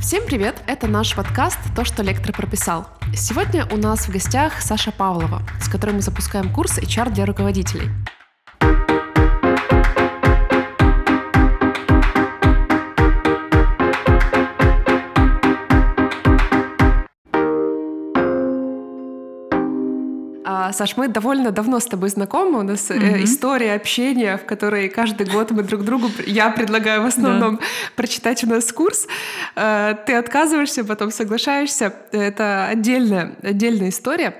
Всем привет! Это наш подкаст «То, что лектор прописал». Сегодня у нас в гостях Саша Павлова, с которой мы запускаем курс HR для руководителей. Саш, мы довольно давно с тобой знакомы. У нас mm-hmm. история общения, в которой каждый год мы друг другу, я предлагаю в основном да. прочитать у нас курс. Э, ты отказываешься, потом соглашаешься. Это отдельная, отдельная история.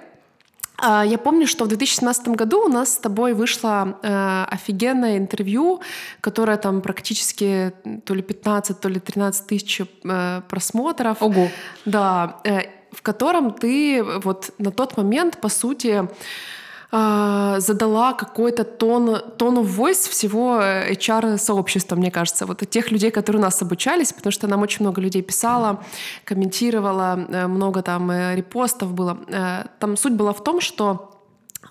А, я помню, что в 2017 году у нас с тобой вышло э, офигенное интервью, которое там практически то ли 15, то ли 13 тысяч э, просмотров. Ого. Да. Э, в котором ты вот на тот момент, по сути, а, задала какой-то тон, тон of voice всего HR-сообщества, мне кажется, вот тех людей, которые у нас обучались, потому что нам очень много людей писало, комментировало, э, много там э, репостов было. Э, там суть была в том, что Э,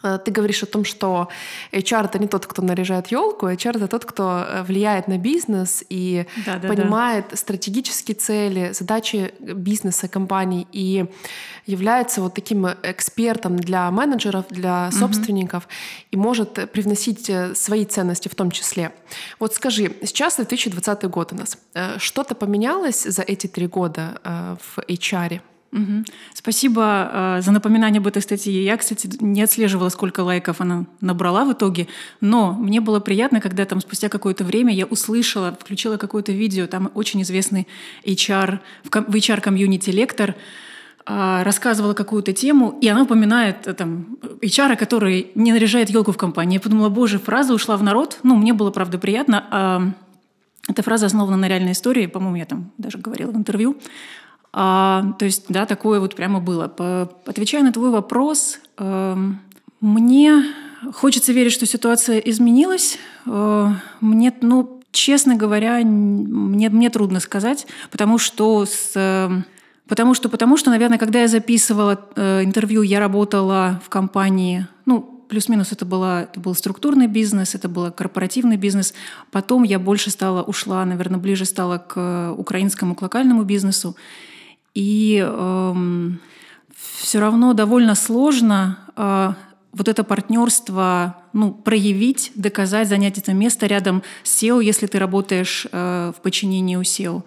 ты говоришь о том, что HR это не тот, кто наряжает елку, HR это тот, кто э, влияет на бизнес и да, да, понимает да. стратегические цели, задачи бизнеса, компаний и является вот таким экспертом для менеджеров, для собственников угу. и может привносить э, свои ценности в том числе. Вот скажи, сейчас 2020 год у нас. Что-то поменялось за эти три года в HR? Угу. Спасибо э, за напоминание об этой статье. Я, кстати, не отслеживала, сколько лайков она набрала в итоге, но мне было приятно, когда там спустя какое-то время я услышала, включила какое-то видео, там очень известный HR, в HR-комьюнити лектор, э, рассказывала какую-то тему, и она упоминает э, там, HR, который не наряжает елку в компании. Я подумала, боже, фраза ушла в народ. Ну, мне было, правда, приятно. А, эта фраза основана на реальной истории, по-моему, я там даже говорила в интервью. А, то есть, да, такое вот прямо было. По, отвечая на твой вопрос, э, мне хочется верить, что ситуация изменилась. Э, мне, ну, честно говоря, мне, мне трудно сказать, потому что с... Э, потому что, потому что, наверное, когда я записывала э, интервью, я работала в компании, ну, плюс-минус это, была, это был структурный бизнес, это был корпоративный бизнес. Потом я больше стала, ушла, наверное, ближе стала к украинскому, к локальному бизнесу. И эм, все равно довольно сложно э, вот это партнерство ну, проявить, доказать, занять это место рядом с SEO, если ты работаешь э, в подчинении у SEO.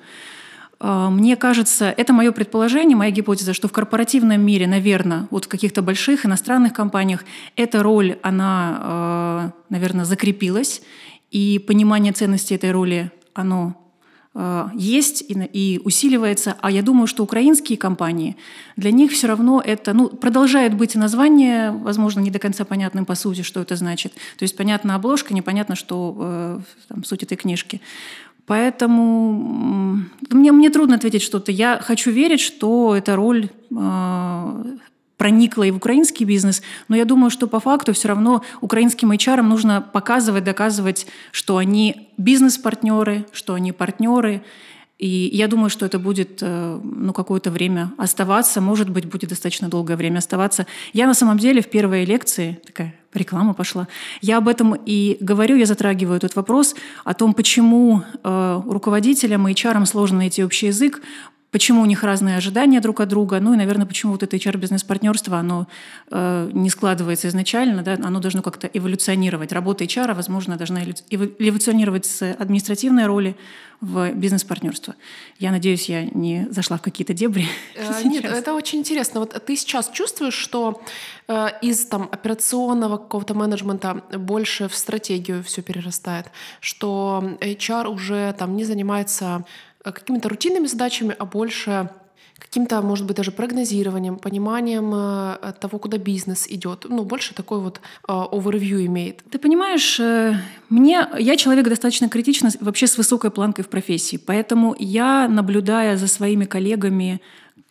Э, мне кажется, это мое предположение, моя гипотеза, что в корпоративном мире, наверное, вот в каких-то больших иностранных компаниях эта роль, она, э, наверное, закрепилась, и понимание ценности этой роли, оно есть и, и усиливается. А я думаю, что украинские компании, для них все равно это ну, продолжает быть название, возможно, не до конца понятным по сути, что это значит. То есть понятна обложка, непонятно, что э, там, суть этой книжки. Поэтому мне, мне трудно ответить что-то. Я хочу верить, что эта роль э, проникла и в украинский бизнес, но я думаю, что по факту все равно украинским HR нужно показывать, доказывать, что они бизнес-партнеры, что они партнеры, и я думаю, что это будет э, ну, какое-то время оставаться, может быть, будет достаточно долгое время оставаться. Я на самом деле в первой лекции, такая реклама пошла, я об этом и говорю, я затрагиваю этот вопрос о том, почему э, руководителям и HR сложно найти общий язык, почему у них разные ожидания друг от друга, ну и, наверное, почему вот это HR-бизнес-партнерство, оно э, не складывается изначально, да, оно должно как-то эволюционировать. Работа HR, возможно, должна эволюционировать с административной роли в бизнес-партнерство. Я надеюсь, я не зашла в какие-то дебри. Э, нет, это очень интересно. Вот ты сейчас чувствуешь, что э, из там, операционного какого-то менеджмента больше в стратегию все перерастает, что HR уже там не занимается какими-то рутинными задачами, а больше каким-то, может быть, даже прогнозированием, пониманием э, того, куда бизнес идет. Ну, больше такой вот э, overview имеет. Ты понимаешь, мне, я человек достаточно критичный, вообще с высокой планкой в профессии, поэтому я, наблюдая за своими коллегами,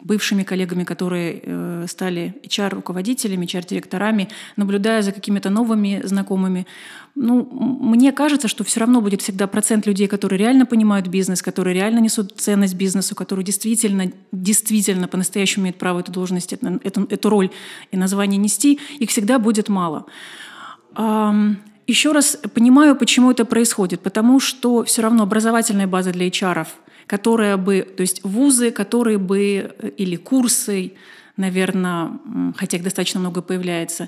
бывшими коллегами, которые э, стали HR-руководителями, HR-директорами, наблюдая за какими-то новыми знакомыми, ну, мне кажется, что все равно будет всегда процент людей, которые реально понимают бизнес, которые реально несут ценность бизнесу, которые действительно, действительно по-настоящему имеют право эту должность, эту, эту, роль и название нести, их всегда будет мало. Еще раз понимаю, почему это происходит. Потому что все равно образовательная база для HR которая бы, то есть вузы, которые бы э, или курсы, наверное, хотя их достаточно много появляется,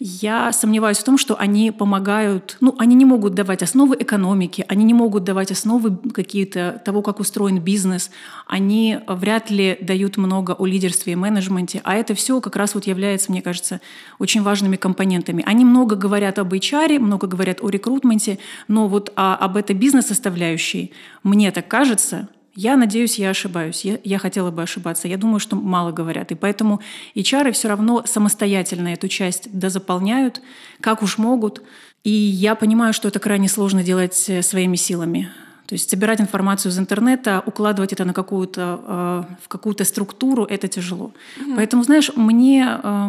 я сомневаюсь в том, что они помогают, ну, они не могут давать основы экономики, они не могут давать основы какие-то того, как устроен бизнес, они вряд ли дают много о лидерстве и менеджменте, а это все как раз вот является, мне кажется, очень важными компонентами. Они много говорят об HR, много говорят о рекрутменте, но вот а, об этой бизнес-составляющей, мне так кажется, я надеюсь, я ошибаюсь. Я, я хотела бы ошибаться. Я думаю, что мало говорят. И поэтому HR все равно самостоятельно эту часть дозаполняют, как уж могут. И я понимаю, что это крайне сложно делать э, своими силами. То есть собирать информацию из интернета, укладывать это на какую-то, э, в какую-то структуру, это тяжело. Mm-hmm. Поэтому, знаешь, мне, э,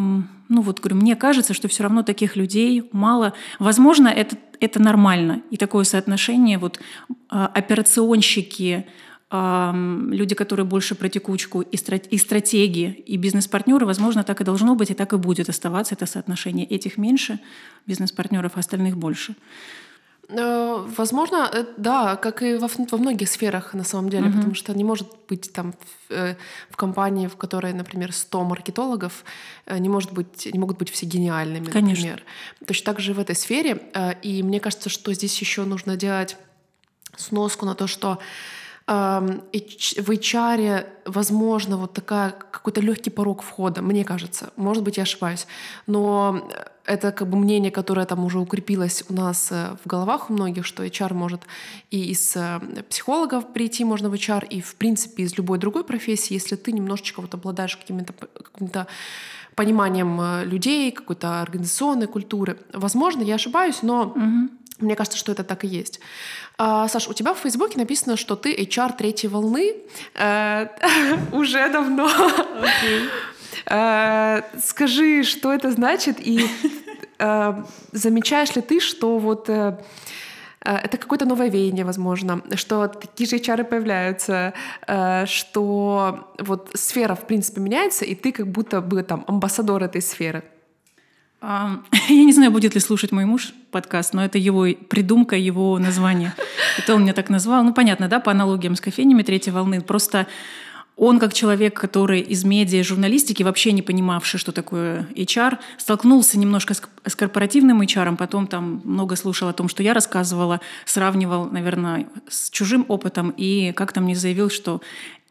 ну вот говорю, мне кажется, что все равно таких людей мало. Возможно, это, это нормально. И такое соотношение, вот э, операционщики, люди, которые больше про текучку, и, и стратегии, и бизнес-партнеры, возможно, так и должно быть, и так и будет оставаться это соотношение. Этих меньше бизнес-партнеров, а остальных больше. Э, возможно, э, да, как и во, во многих сферах на самом деле, mm-hmm. потому что не может быть там в, э, в компании, в которой, например, 100 маркетологов, не, может быть, не могут быть все гениальными, Конечно. например. Точно так же в этой сфере. И мне кажется, что здесь еще нужно делать сноску на то, что в HR, возможно, вот такая какой-то легкий порог входа, мне кажется. Может быть, я ошибаюсь. Но это как бы мнение, которое там уже укрепилось у нас э, в головах у многих, что HR может и из э, психологов прийти можно в HR, и в принципе из любой другой профессии, если ты немножечко вот обладаешь каким-то пониманием э, людей, какой-то организационной культуры. Возможно, я ошибаюсь, но угу. Мне кажется, что это так и есть. А, Саш, у тебя в Фейсбуке написано, что ты HR третьей волны э, уже давно. Э, скажи, что это значит, и э, замечаешь ли ты, что вот это какое-то новое веяние, возможно, что такие же HR появляются, что вот сфера, в принципе, меняется, и ты как будто бы там амбассадор этой сферы. Я не знаю, будет ли слушать мой муж подкаст, но это его придумка, его название. Это он меня так назвал. Ну, понятно, да, по аналогиям с кофейнями третьей волны. Просто он, как человек, который из медиа журналистики, вообще не понимавший, что такое HR, столкнулся немножко с, корпоративным HR, потом там много слушал о том, что я рассказывала, сравнивал, наверное, с чужим опытом, и как-то мне заявил, что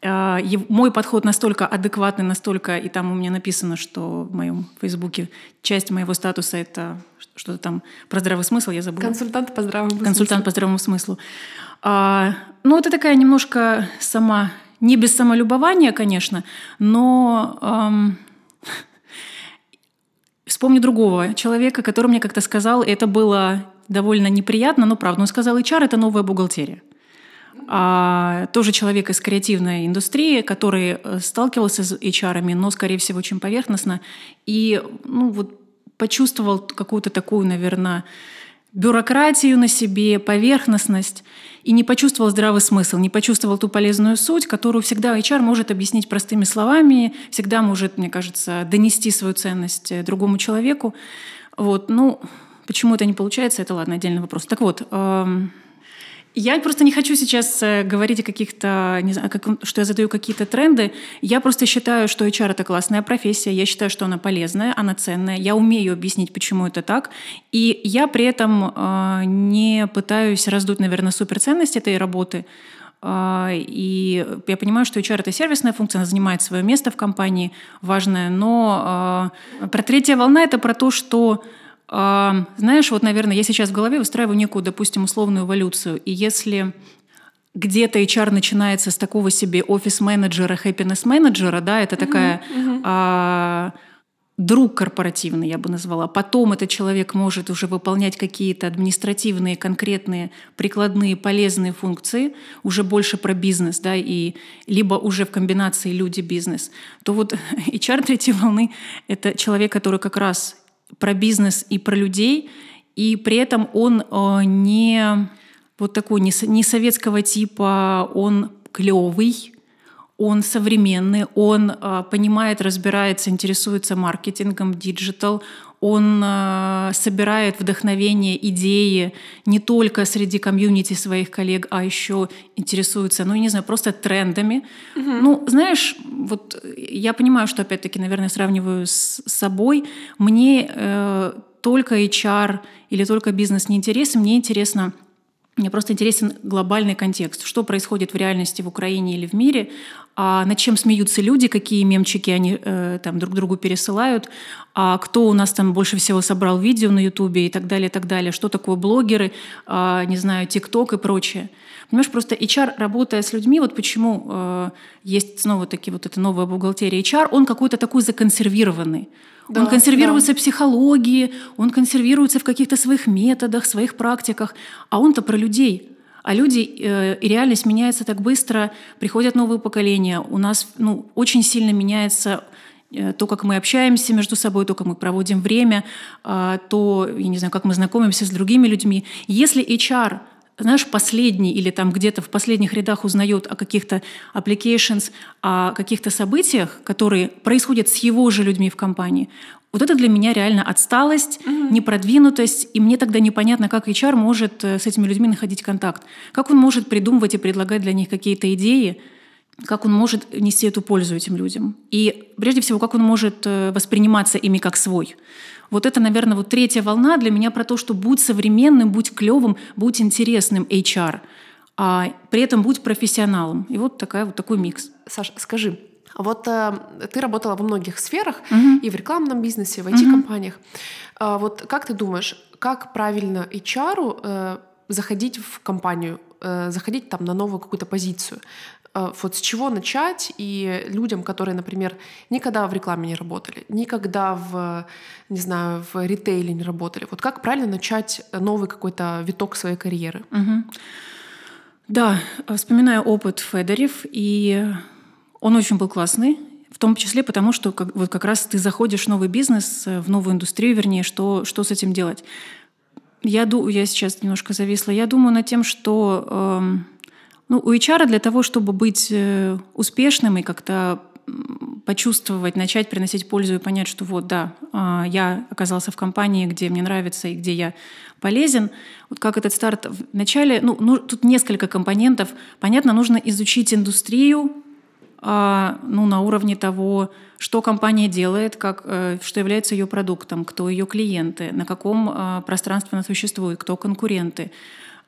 мой подход настолько адекватный, настолько, и там у меня написано, что в моем Фейсбуке часть моего статуса — это что-то там про здравый смысл, я забыла. Консультант по здравому смыслу. Консультант по здравому смыслу. А, ну, это такая немножко сама... Не без самолюбования, конечно, но... Эм, вспомню другого человека, который мне как-то сказал, и это было довольно неприятно, но правда. Он сказал, HR — это новая бухгалтерия а, тоже человек из креативной индустрии, который э, сталкивался с HR, но, скорее всего, очень поверхностно, и ну, вот почувствовал какую-то такую, наверное, бюрократию на себе, поверхностность, и не почувствовал здравый смысл, не почувствовал ту полезную суть, которую всегда HR может объяснить простыми словами, всегда может, мне кажется, донести свою ценность э, другому человеку. Вот, ну, почему это не получается, это ладно, отдельный вопрос. Так вот, эм, я просто не хочу сейчас э, говорить о каких-то, не знаю, как, что я задаю какие-то тренды. Я просто считаю, что HR — это классная профессия. Я считаю, что она полезная, она ценная. Я умею объяснить, почему это так. И я при этом э, не пытаюсь раздуть, наверное, суперценность этой работы. Э, и я понимаю, что HR — это сервисная функция, она занимает свое место в компании, важное. Но э, про третья волна — это про то, что знаешь, вот, наверное, я сейчас в голове выстраиваю некую, допустим, условную эволюцию. И если где-то HR начинается с такого себе офис-менеджера, happiness-менеджера, да, это такая uh-huh. а, друг корпоративный, я бы назвала. Потом этот человек может уже выполнять какие-то административные, конкретные, прикладные, полезные функции, уже больше про бизнес, да, и либо уже в комбинации люди-бизнес. То вот HR третьей волны — это человек, который как раз про бизнес и про людей, и при этом он э, не вот такой, не, не советского типа, он клевый, он современный, он э, понимает, разбирается, интересуется маркетингом, digital, он э, собирает вдохновение, идеи не только среди комьюнити своих коллег, а еще интересуется, ну, не знаю, просто трендами. Угу. Ну, знаешь, вот я понимаю, что, опять-таки, наверное, сравниваю с собой. Мне э, только HR или только бизнес не интересен, мне интересно мне просто интересен глобальный контекст. Что происходит в реальности в Украине или в мире, а над чем смеются люди, какие мемчики они э, там друг другу пересылают, а кто у нас там больше всего собрал видео на Ютубе и так далее, и так далее. Что такое блогеры, а, не знаю, ТикТок и прочее. Понимаешь, просто HR, работая с людьми, вот почему э, есть снова таки вот эта новая бухгалтерия HR, он какой-то такой законсервированный. Да, он консервируется да. в психологии, он консервируется в каких-то своих методах, своих практиках, а он-то про людей. А люди э, и реальность меняется так быстро, приходят новые поколения, у нас ну, очень сильно меняется э, то, как мы общаемся между собой, то, как мы проводим время, э, то, я не знаю, как мы знакомимся с другими людьми. Если HR знаешь, последний или там где-то в последних рядах узнает о каких-то applications, о каких-то событиях, которые происходят с его же людьми в компании, вот это для меня реально отсталость, mm-hmm. непродвинутость, и мне тогда непонятно, как HR может э, с этими людьми находить контакт. Как он может придумывать и предлагать для них какие-то идеи, как он может нести эту пользу этим людям. И прежде всего, как он может э, восприниматься ими как свой. Вот это, наверное, вот третья волна для меня про то, что будь современным, будь клевым, будь интересным HR, а при этом будь профессионалом. И вот такая вот такой микс. Саш, скажи, вот э, ты работала во многих сферах, угу. и в рекламном бизнесе, и в IT-компаниях. Угу. А, вот как ты думаешь, как правильно HR э, заходить в компанию, э, заходить там на новую какую-то позицию? Э, вот с чего начать и людям, которые, например, никогда в рекламе не работали, никогда в, не знаю, в ритейле не работали. Вот как правильно начать новый какой-то виток своей карьеры? Угу. Да, вспоминаю опыт Федорев, и он очень был классный, в том числе потому, что как, вот как раз ты заходишь в новый бизнес, в новую индустрию, вернее, что, что с этим делать. Я, я сейчас немножко зависла. Я думаю над тем, что... Э, ну, у HR для того, чтобы быть э, успешным и как-то почувствовать, начать приносить пользу и понять, что вот, да, а, я оказался в компании, где мне нравится и где я полезен. Вот как этот старт в начале, ну, ну тут несколько компонентов. Понятно, нужно изучить индустрию, а, ну, на уровне того, что компания делает, как, э, что является ее продуктом, кто ее клиенты, на каком а, пространстве она существует, кто конкуренты,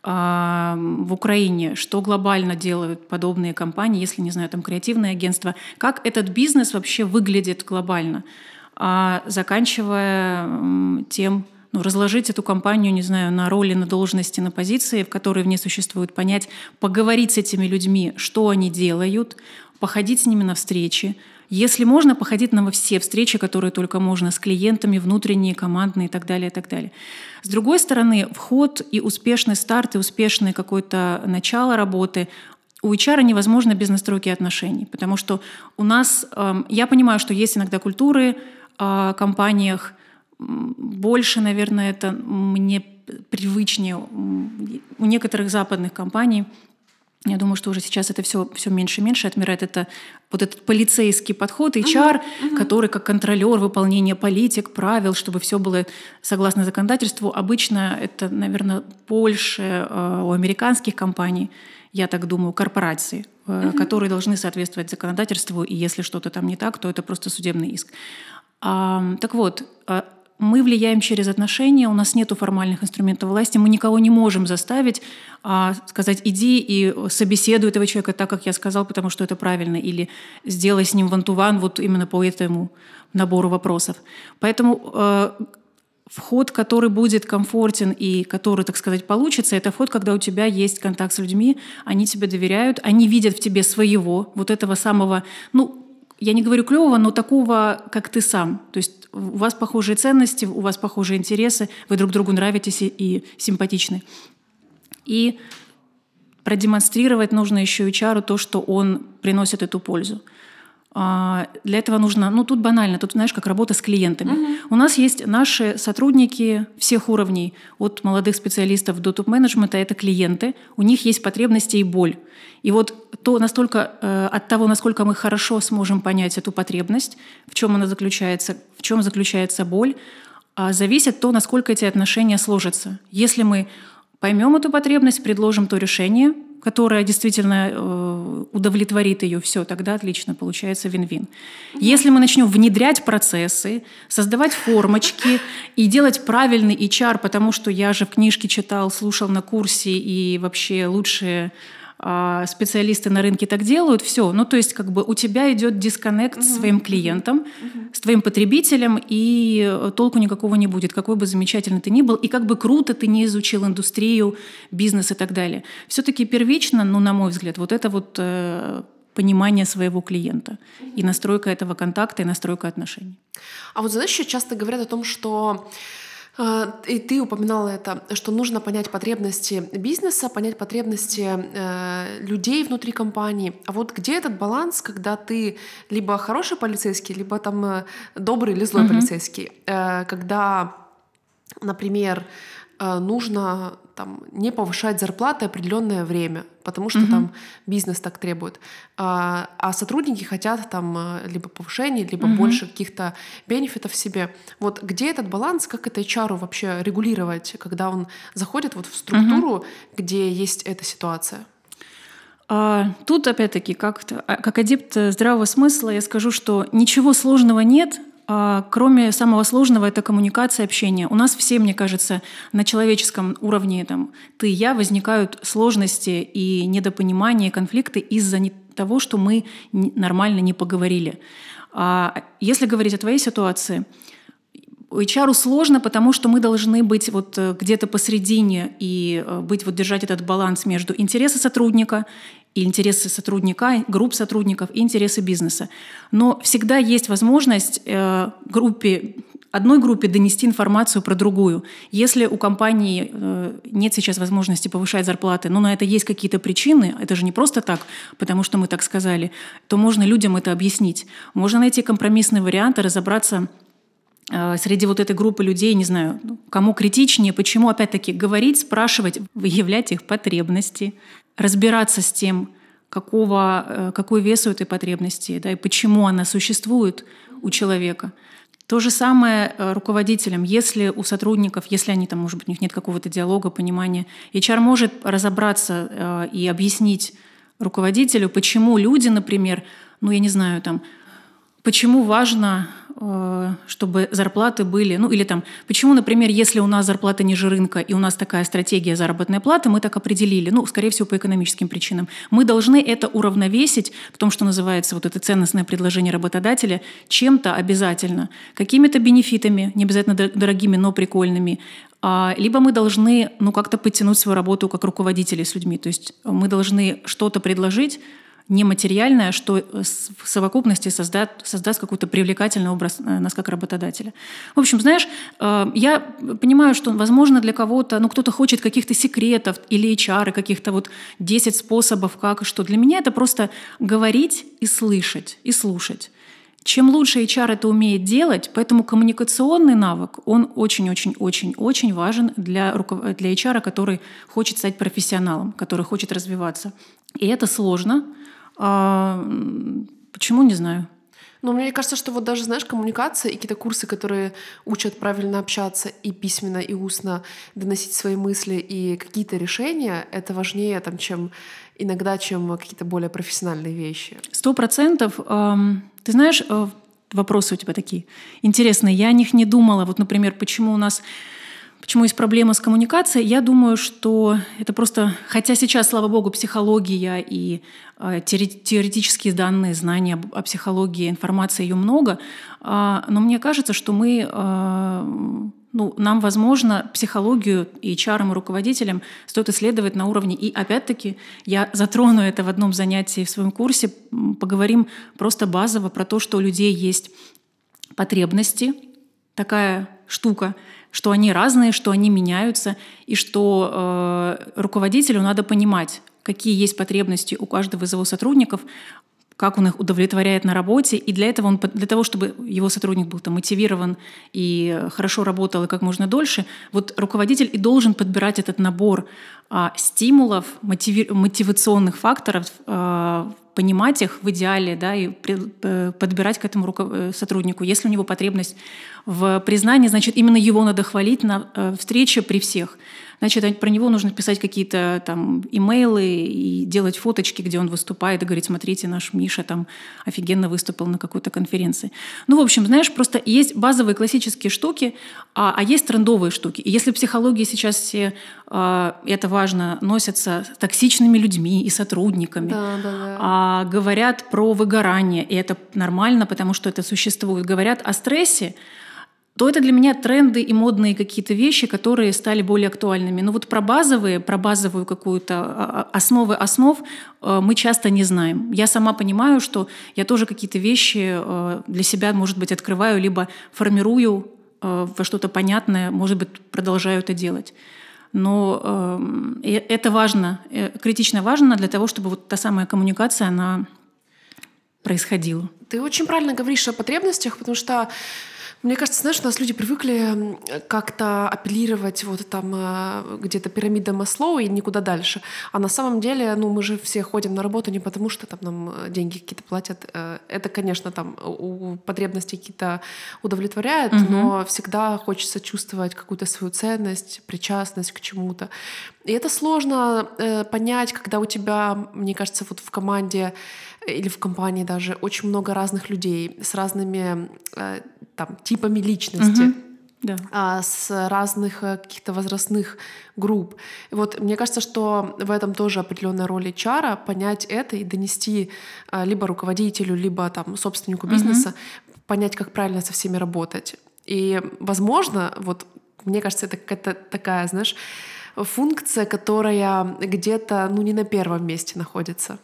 в Украине, что глобально делают подобные компании, если, не знаю, там креативное агентство, как этот бизнес вообще выглядит глобально, а заканчивая тем, ну, разложить эту компанию, не знаю, на роли, на должности, на позиции, в которые в ней существуют, понять, поговорить с этими людьми, что они делают, походить с ними на встречи, если можно, походить на все встречи, которые только можно, с клиентами, внутренние, командные и так далее, и так далее. С другой стороны, вход и успешный старт, и успешное какое-то начало работы у HR невозможно без настройки отношений, потому что у нас, эм, я понимаю, что есть иногда культуры в э, компаниях, больше, наверное, это мне привычнее у некоторых западных компаний – я думаю, что уже сейчас это все, все меньше и меньше отмирает. Это вот этот полицейский подход, HR, uh-huh, который как контролер выполнения политик, правил, чтобы все было согласно законодательству. Обычно это, наверное, больше э, у американских компаний, я так думаю, корпораций, uh-huh. которые должны соответствовать законодательству, и если что-то там не так, то это просто судебный иск. Так вот, э, мы влияем через отношения, у нас нет формальных инструментов власти, мы никого не можем заставить а, сказать «иди и собеседуй этого человека так, как я сказал, потому что это правильно», или «сделай с ним вантуван вот именно по этому набору вопросов». Поэтому э, вход, который будет комфортен и который, так сказать, получится, это вход, когда у тебя есть контакт с людьми, они тебе доверяют, они видят в тебе своего, вот этого самого, ну, я не говорю клевого, но такого, как ты сам. То есть у вас похожие ценности, у вас похожие интересы, вы друг другу нравитесь и симпатичны. И продемонстрировать нужно еще HR то, что он приносит эту пользу. А, для этого нужно, ну тут банально, тут знаешь, как работа с клиентами. Uh-huh. У нас есть наши сотрудники всех уровней, от молодых специалистов до топ-менеджмента, это клиенты, у них есть потребности и боль. И вот то настолько э, от того, насколько мы хорошо сможем понять эту потребность, в чем она заключается, в чем заключается боль, а зависит то, насколько эти отношения сложатся. Если мы поймем эту потребность, предложим то решение, которое действительно э, удовлетворит ее, все, тогда отлично, получается вин-вин. Если мы начнем внедрять процессы, создавать формочки и делать правильный HR, потому что я же в книжке читал, слушал на курсе и вообще лучшие специалисты на рынке так делают, все. Ну, то есть, как бы у тебя идет дисконнект угу. с своим клиентом, угу. с твоим потребителем, и толку никакого не будет, какой бы замечательный ты ни был, и как бы круто ты не изучил индустрию, бизнес и так далее. Все-таки первично, ну, на мой взгляд, вот это вот э, понимание своего клиента и настройка этого контакта и настройка отношений. А вот знаешь, еще часто говорят о том, что а, и ты упоминала это, что нужно понять потребности бизнеса, понять потребности э, людей внутри компании. А вот где этот баланс, когда ты либо хороший полицейский, либо там э, добрый или злой mm-hmm. полицейский, э, когда, например, нужно там, не повышать зарплаты определенное время, потому что угу. там бизнес так требует. А, а сотрудники хотят там э, либо повышения, либо угу. больше каких-то бенефитов себе. Вот где этот баланс, как это HR вообще регулировать, когда он заходит вот в структуру, угу. где есть эта ситуация? А, тут, опять-таки, как, а, как адепт здравого смысла, я скажу, что ничего сложного нет, а, кроме самого сложного, это коммуникация, общение. У нас все, мне кажется, на человеческом уровне там, ты и я возникают сложности и недопонимания, конфликты из-за того, что мы нормально не поговорили. А если говорить о твоей ситуации, HR сложно, потому что мы должны быть вот э, где-то посередине и э, быть вот держать этот баланс между интересы сотрудника и интересы сотрудника, групп сотрудников и интересы бизнеса. Но всегда есть возможность э, группе одной группе донести информацию про другую. Если у компании э, нет сейчас возможности повышать зарплаты, но на это есть какие-то причины, это же не просто так, потому что мы так сказали, то можно людям это объяснить. Можно найти компромиссные варианты, разобраться среди вот этой группы людей, не знаю, кому критичнее, почему, опять-таки, говорить, спрашивать, выявлять их потребности, разбираться с тем, какого, э, какой вес у этой потребности, да, и почему она существует у человека. То же самое э, руководителям. Если у сотрудников, если они там, может быть, у них нет какого-то диалога, понимания, HR может разобраться э, и объяснить руководителю, почему люди, например, ну, я не знаю, там, почему важно Э, чтобы зарплаты были, ну или там, почему, например, если у нас зарплата ниже рынка и у нас такая стратегия заработной платы, мы так определили, ну, скорее всего, по экономическим причинам. Мы должны это уравновесить в том, что называется вот это ценностное предложение работодателя, чем-то обязательно, какими-то бенефитами, не обязательно дорогими, но прикольными, а, либо мы должны ну, как-то подтянуть свою работу как руководители с людьми. То есть мы должны что-то предложить, нематериальное, что э, в совокупности создаст, создаст какой-то привлекательный образ э, нас как работодателя. В общем, знаешь, э, я понимаю, что, возможно, для кого-то, ну, кто-то хочет каких-то секретов или HR, каких-то вот 10 способов, как и что. Для меня это просто говорить и слышать, и слушать. Чем лучше HR это умеет делать, поэтому коммуникационный навык, он очень-очень-очень-очень важен для, для HR, который хочет стать профессионалом, который хочет развиваться. И это сложно, а, почему, не знаю. Но мне кажется, что вот даже, знаешь, коммуникация и какие-то курсы, которые учат правильно общаться и письменно, и устно доносить свои мысли и какие-то решения, это важнее, там, чем иногда, чем какие-то более профессиональные вещи. Сто процентов. Ты знаешь, э, вопросы у тебя такие интересные. Я о них не думала. Вот, например, почему у нас Почему есть проблема с коммуникацией? Я думаю, что это просто... Хотя сейчас, слава богу, психология и э, теоретические данные, знания о психологии, информации ее много, э, но мне кажется, что мы... Э, ну, нам, возможно, психологию и HR и руководителям стоит исследовать на уровне. И опять-таки я затрону это в одном занятии в своем курсе. Поговорим просто базово про то, что у людей есть потребности, такая штука — что они разные, что они меняются, и что э, руководителю надо понимать, какие есть потребности у каждого из его сотрудников, как он их удовлетворяет на работе, и для этого он, для того, чтобы его сотрудник был там, мотивирован и хорошо работал и как можно дольше, вот руководитель и должен подбирать этот набор а, стимулов, мотиви, мотивационных факторов, а, понимать их в идеале, да, и э, подбирать к этому э, сотруднику. Если у него потребность в признании, значит, именно его надо хвалить на э, встрече при всех. Значит, про него нужно писать какие-то там имейлы и делать фоточки, где он выступает, и говорить, смотрите, наш Миша там офигенно выступил на какой-то конференции. Ну, в общем, знаешь, просто есть базовые классические штуки, а, а есть трендовые штуки. И если психологии сейчас все, э, это важно, носятся с токсичными людьми и сотрудниками, да, да, да. А, говорят про выгорание, и это нормально, потому что это существует, говорят о стрессе, то это для меня тренды и модные какие-то вещи, которые стали более актуальными. Но вот про базовые, про базовую какую-то а, а, основы основ э, мы часто не знаем. Я сама понимаю, что я тоже какие-то вещи э, для себя, может быть, открываю, либо формирую э, во что-то понятное, может быть, продолжаю это делать. Но эм, это важно, критично важно для того, чтобы вот та самая коммуникация, она происходила. Ты очень правильно говоришь о потребностях, потому что мне кажется, знаешь, у нас люди привыкли как-то апеллировать вот там э, где-то пирамида Маслоу и никуда дальше. А на самом деле, ну, мы же все ходим на работу не потому, что там нам э, деньги какие-то платят. Э, это, конечно, там у потребности какие-то удовлетворяет, угу. но всегда хочется чувствовать какую-то свою ценность, причастность к чему-то. И это сложно понять, когда у тебя, мне кажется, вот в команде или в компании даже очень много разных людей с разными э, там, типами личности. Угу. Да. А, с разных э, каких-то возрастных групп. И вот мне кажется, что в этом тоже определенная роль HR понять это и донести а, либо руководителю, либо там собственнику бизнеса, угу. понять, как правильно со всеми работать. И, возможно, вот мне кажется, это какая-то такая, знаешь, функция, которая где-то, ну, не на первом месте находится.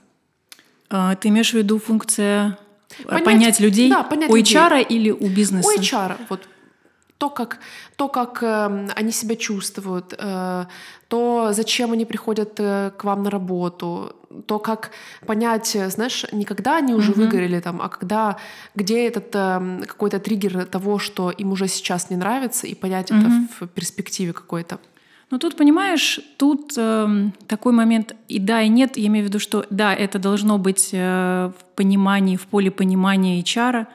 А, ты имеешь в виду функция э, понять, понять людей да, понять у. HR или у бизнеса? У HR, вот то, как, то, как э, они себя чувствуют, э, то, зачем они приходят э, к вам на работу, то, как понять, знаешь, не когда они уже mm-hmm. выгорели там, а когда, где этот э, какой-то триггер того, что им уже сейчас не нравится, и понять mm-hmm. это в перспективе какой-то. Ну тут, понимаешь, тут э, такой момент и да, и нет. Я имею в виду, что да, это должно быть э, в понимании, в поле понимания HR,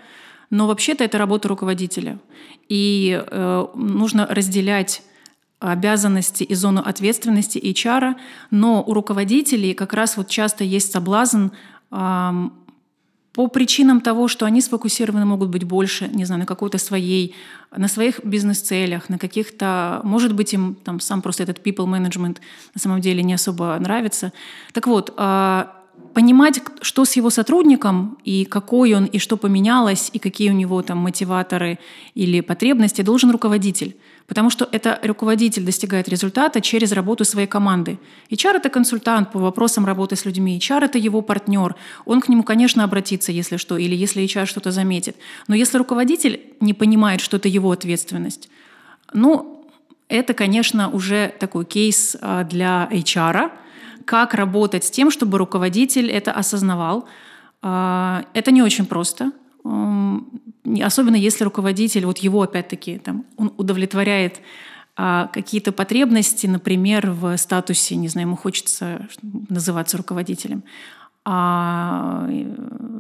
но вообще-то это работа руководителя. И э, нужно разделять обязанности и зону ответственности HR, но у руководителей как раз вот часто есть соблазн по причинам того, что они сфокусированы могут быть больше, не знаю, на какой-то своей, на своих бизнес-целях, на каких-то, может быть, им там сам просто этот people management на самом деле не особо нравится. Так вот, а, понимать, что с его сотрудником и какой он, и что поменялось, и какие у него там мотиваторы или потребности, должен руководитель. Потому что это руководитель достигает результата через работу своей команды. HR — это консультант по вопросам работы с людьми. HR — это его партнер. Он к нему, конечно, обратится, если что, или если HR что-то заметит. Но если руководитель не понимает, что это его ответственность, ну, это, конечно, уже такой кейс а, для HR, как работать с тем, чтобы руководитель это осознавал. А, это не очень просто. Особенно если руководитель, вот его опять-таки, там, он удовлетворяет а, какие-то потребности, например, в статусе, не знаю, ему хочется называться руководителем, а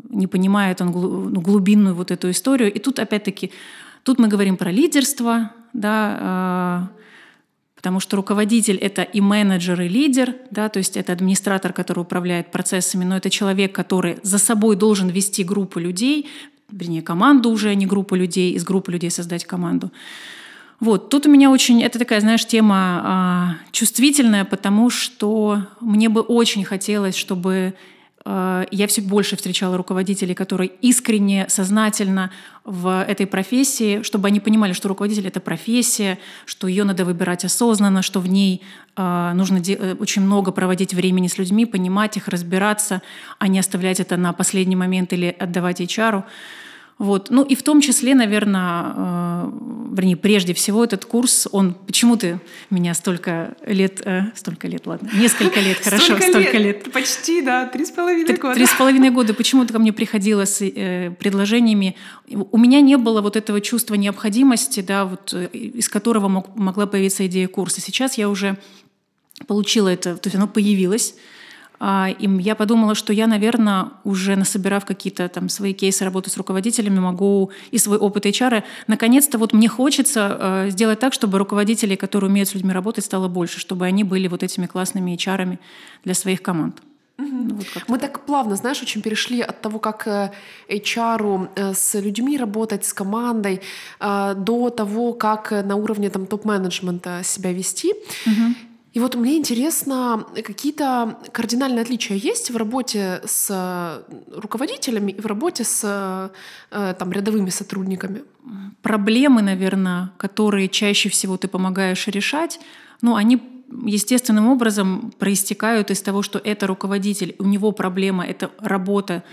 не понимает он ну, глубинную вот эту историю. И тут опять-таки, тут мы говорим про лидерство, да, а, потому что руководитель — это и менеджер, и лидер, да, то есть это администратор, который управляет процессами, но это человек, который за собой должен вести группу людей, вернее, команду уже, а не группу людей, из группы людей создать команду. Вот, тут у меня очень, это такая, знаешь, тема а, чувствительная, потому что мне бы очень хотелось, чтобы я все больше встречала руководителей, которые искренне, сознательно в этой профессии, чтобы они понимали, что руководитель — это профессия, что ее надо выбирать осознанно, что в ней э, нужно э, очень много проводить времени с людьми, понимать их, разбираться, а не оставлять это на последний момент или отдавать HR. Вот. Ну и в том числе, наверное, э, вернее, прежде всего этот курс, он... Почему ты меня столько лет... Э, столько лет, ладно, несколько лет, хорошо, столько, столько лет. лет. Почти, да, три с половиной года. Три с половиной года. Почему ты ко мне приходила с э, предложениями? У меня не было вот этого чувства необходимости, да, вот, э, из которого мог, могла появиться идея курса. Сейчас я уже получила это, то есть оно появилось, и я подумала, что я, наверное, уже насобирав какие-то там свои кейсы работы с руководителями, могу и свой опыт HR, наконец-то вот мне хочется э, сделать так, чтобы руководителей, которые умеют с людьми работать, стало больше, чтобы они были вот этими классными HR для своих команд. Угу. Ну, вот Мы так. плавно, знаешь, очень перешли от того, как HR э, э, с людьми работать, с командой, до того, как на уровне там, топ-менеджмента себя вести. Угу. И вот мне интересно, какие-то кардинальные отличия есть в работе с руководителями и в работе с э, там, рядовыми сотрудниками? Проблемы, наверное, которые чаще всего ты помогаешь решать, ну, они естественным образом проистекают из того, что это руководитель, у него проблема, это работа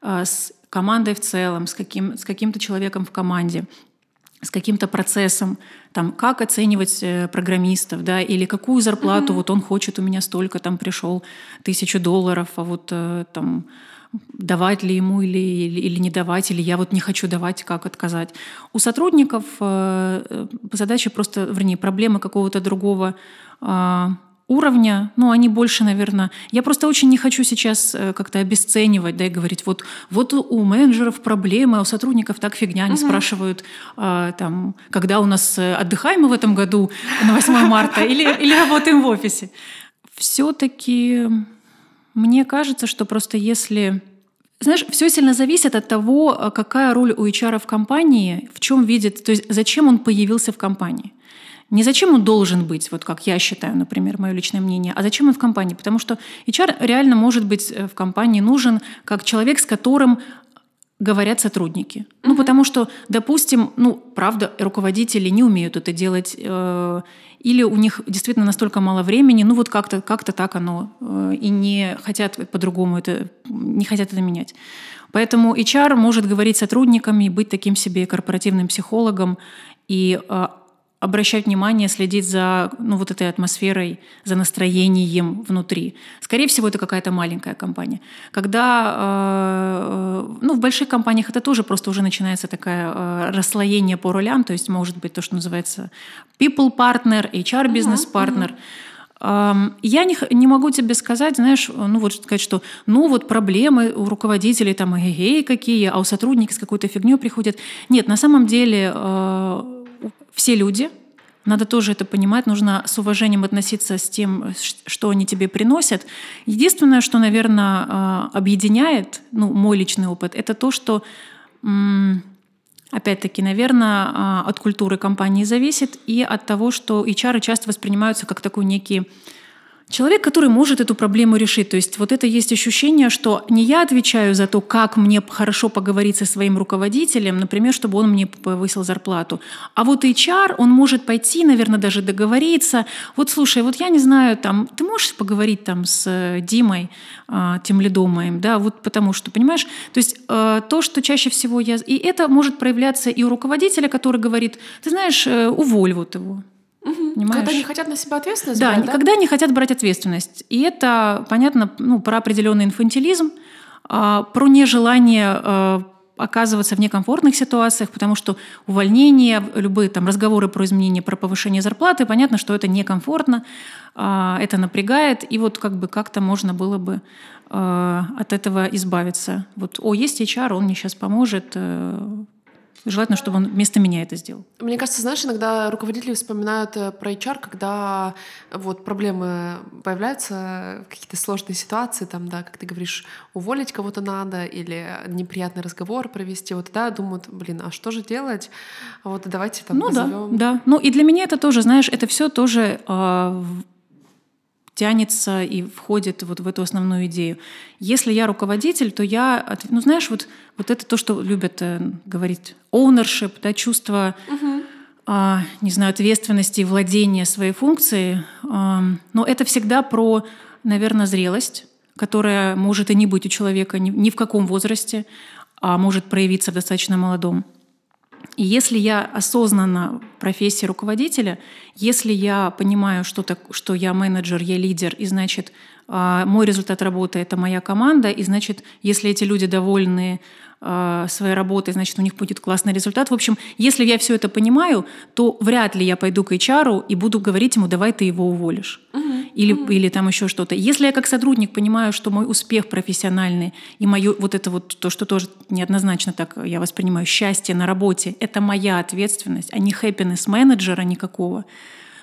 э, с командой в целом, с, каким, с каким-то человеком в команде с каким-то процессом, там, как оценивать э, программистов, да, или какую зарплату, mm-hmm. вот он хочет, у меня столько, там, пришел тысячу долларов, а вот э, там давать ли ему или, или, или не давать, или я вот не хочу давать, как отказать. У сотрудников э, задача просто, вернее, проблемы какого-то другого э, уровня, ну, они больше, наверное... Я просто очень не хочу сейчас э, как-то обесценивать, да, и говорить, вот, вот у менеджеров проблемы, а у сотрудников так фигня. Они угу. спрашивают, а, там, когда у нас э, отдыхаем мы в этом году на 8 марта или, или работаем в офисе. Все-таки мне кажется, что просто если знаешь, все сильно зависит от того, э, какая роль у HR в компании, в чем видит, то есть зачем он появился в компании. Не зачем он должен быть, вот как я считаю, например, мое личное мнение, а зачем он в компании. Потому что HR реально может быть э, в компании нужен как человек, с которым говорят сотрудники. Mm-hmm. Ну, потому что, допустим, ну, правда, руководители не умеют это делать, э, или у них действительно настолько мало времени, ну, вот как-то как так оно, э, и не хотят по-другому это, не хотят это менять. Поэтому HR может говорить с сотрудниками, быть таким себе корпоративным психологом и э, обращать внимание, следить за ну, вот этой атмосферой, за настроением внутри. Скорее всего, это какая-то маленькая компания. Когда э, ну, в больших компаниях это тоже просто уже начинается такое э, расслоение по ролям, то есть может быть то, что называется people partner, HR business partner. Uh-huh, Я не, не могу тебе сказать, знаешь, ну вот сказать, что ну вот проблемы у руководителей там эй какие, а у сотрудников с какой-то фигней приходят. Нет, на самом деле э, все люди, надо тоже это понимать, нужно с уважением относиться с тем, что они тебе приносят. Единственное, что, наверное, а, объединяет, ну, мой личный опыт, это то, что, опять-таки, наверное, а, от культуры компании зависит и от того, что HR часто воспринимаются как такой некий Человек, который может эту проблему решить. То есть вот это есть ощущение, что не я отвечаю за то, как мне хорошо поговорить со своим руководителем, например, чтобы он мне повысил зарплату. А вот HR, он может пойти, наверное, даже договориться. Вот слушай, вот я не знаю, там, ты можешь поговорить там с э, Димой, а, тем лидом моим, да, вот потому что, понимаешь, то есть э, то, что чаще всего я... И это может проявляться и у руководителя, который говорит, ты знаешь, э, уволь вот его. Угу. Когда не хотят на себя ответственность да, брать, да? когда не хотят брать ответственность. И это, понятно, ну, про определенный инфантилизм, а, про нежелание а, оказываться в некомфортных ситуациях, потому что увольнение, любые там разговоры про изменение, про повышение зарплаты, понятно, что это некомфортно, а, это напрягает, и вот как бы как-то можно было бы от этого избавиться. Вот, о, есть HR, он мне сейчас поможет, э, Желательно, чтобы он вместо меня это сделал. Мне кажется, знаешь, иногда руководители вспоминают э, про HR, когда вот проблемы появляются, какие-то сложные ситуации, там, да, как ты говоришь, уволить кого-то надо или неприятный разговор провести. Вот тогда думают, блин, а что же делать? Вот давайте там Ну позовем. да, да. Ну и для меня это тоже, знаешь, это все тоже э, тянется и входит вот в эту основную идею. Если я руководитель, то я, ну знаешь, вот, вот это то, что любят э, говорить ownership, да, чувство, угу. э, не знаю, ответственности и владения своей функцией. Э, но это всегда про, наверное, зрелость, которая может и не быть у человека ни, ни в каком возрасте, а может проявиться в достаточно молодом. И если я осознанно в профессии руководителя, если я понимаю, что, так, что я менеджер, я лидер, и значит, а, мой результат работы — это моя команда, и значит, если эти люди довольны своей работой, значит, у них будет классный результат. В общем, если я все это понимаю, то вряд ли я пойду к HR и буду говорить ему, давай ты его уволишь. Угу. или, mm-hmm. или там еще что-то. Если я как сотрудник понимаю, что мой успех профессиональный и мое вот это вот то, что тоже неоднозначно так я воспринимаю, счастье на работе, это моя ответственность, а не happiness менеджера никакого,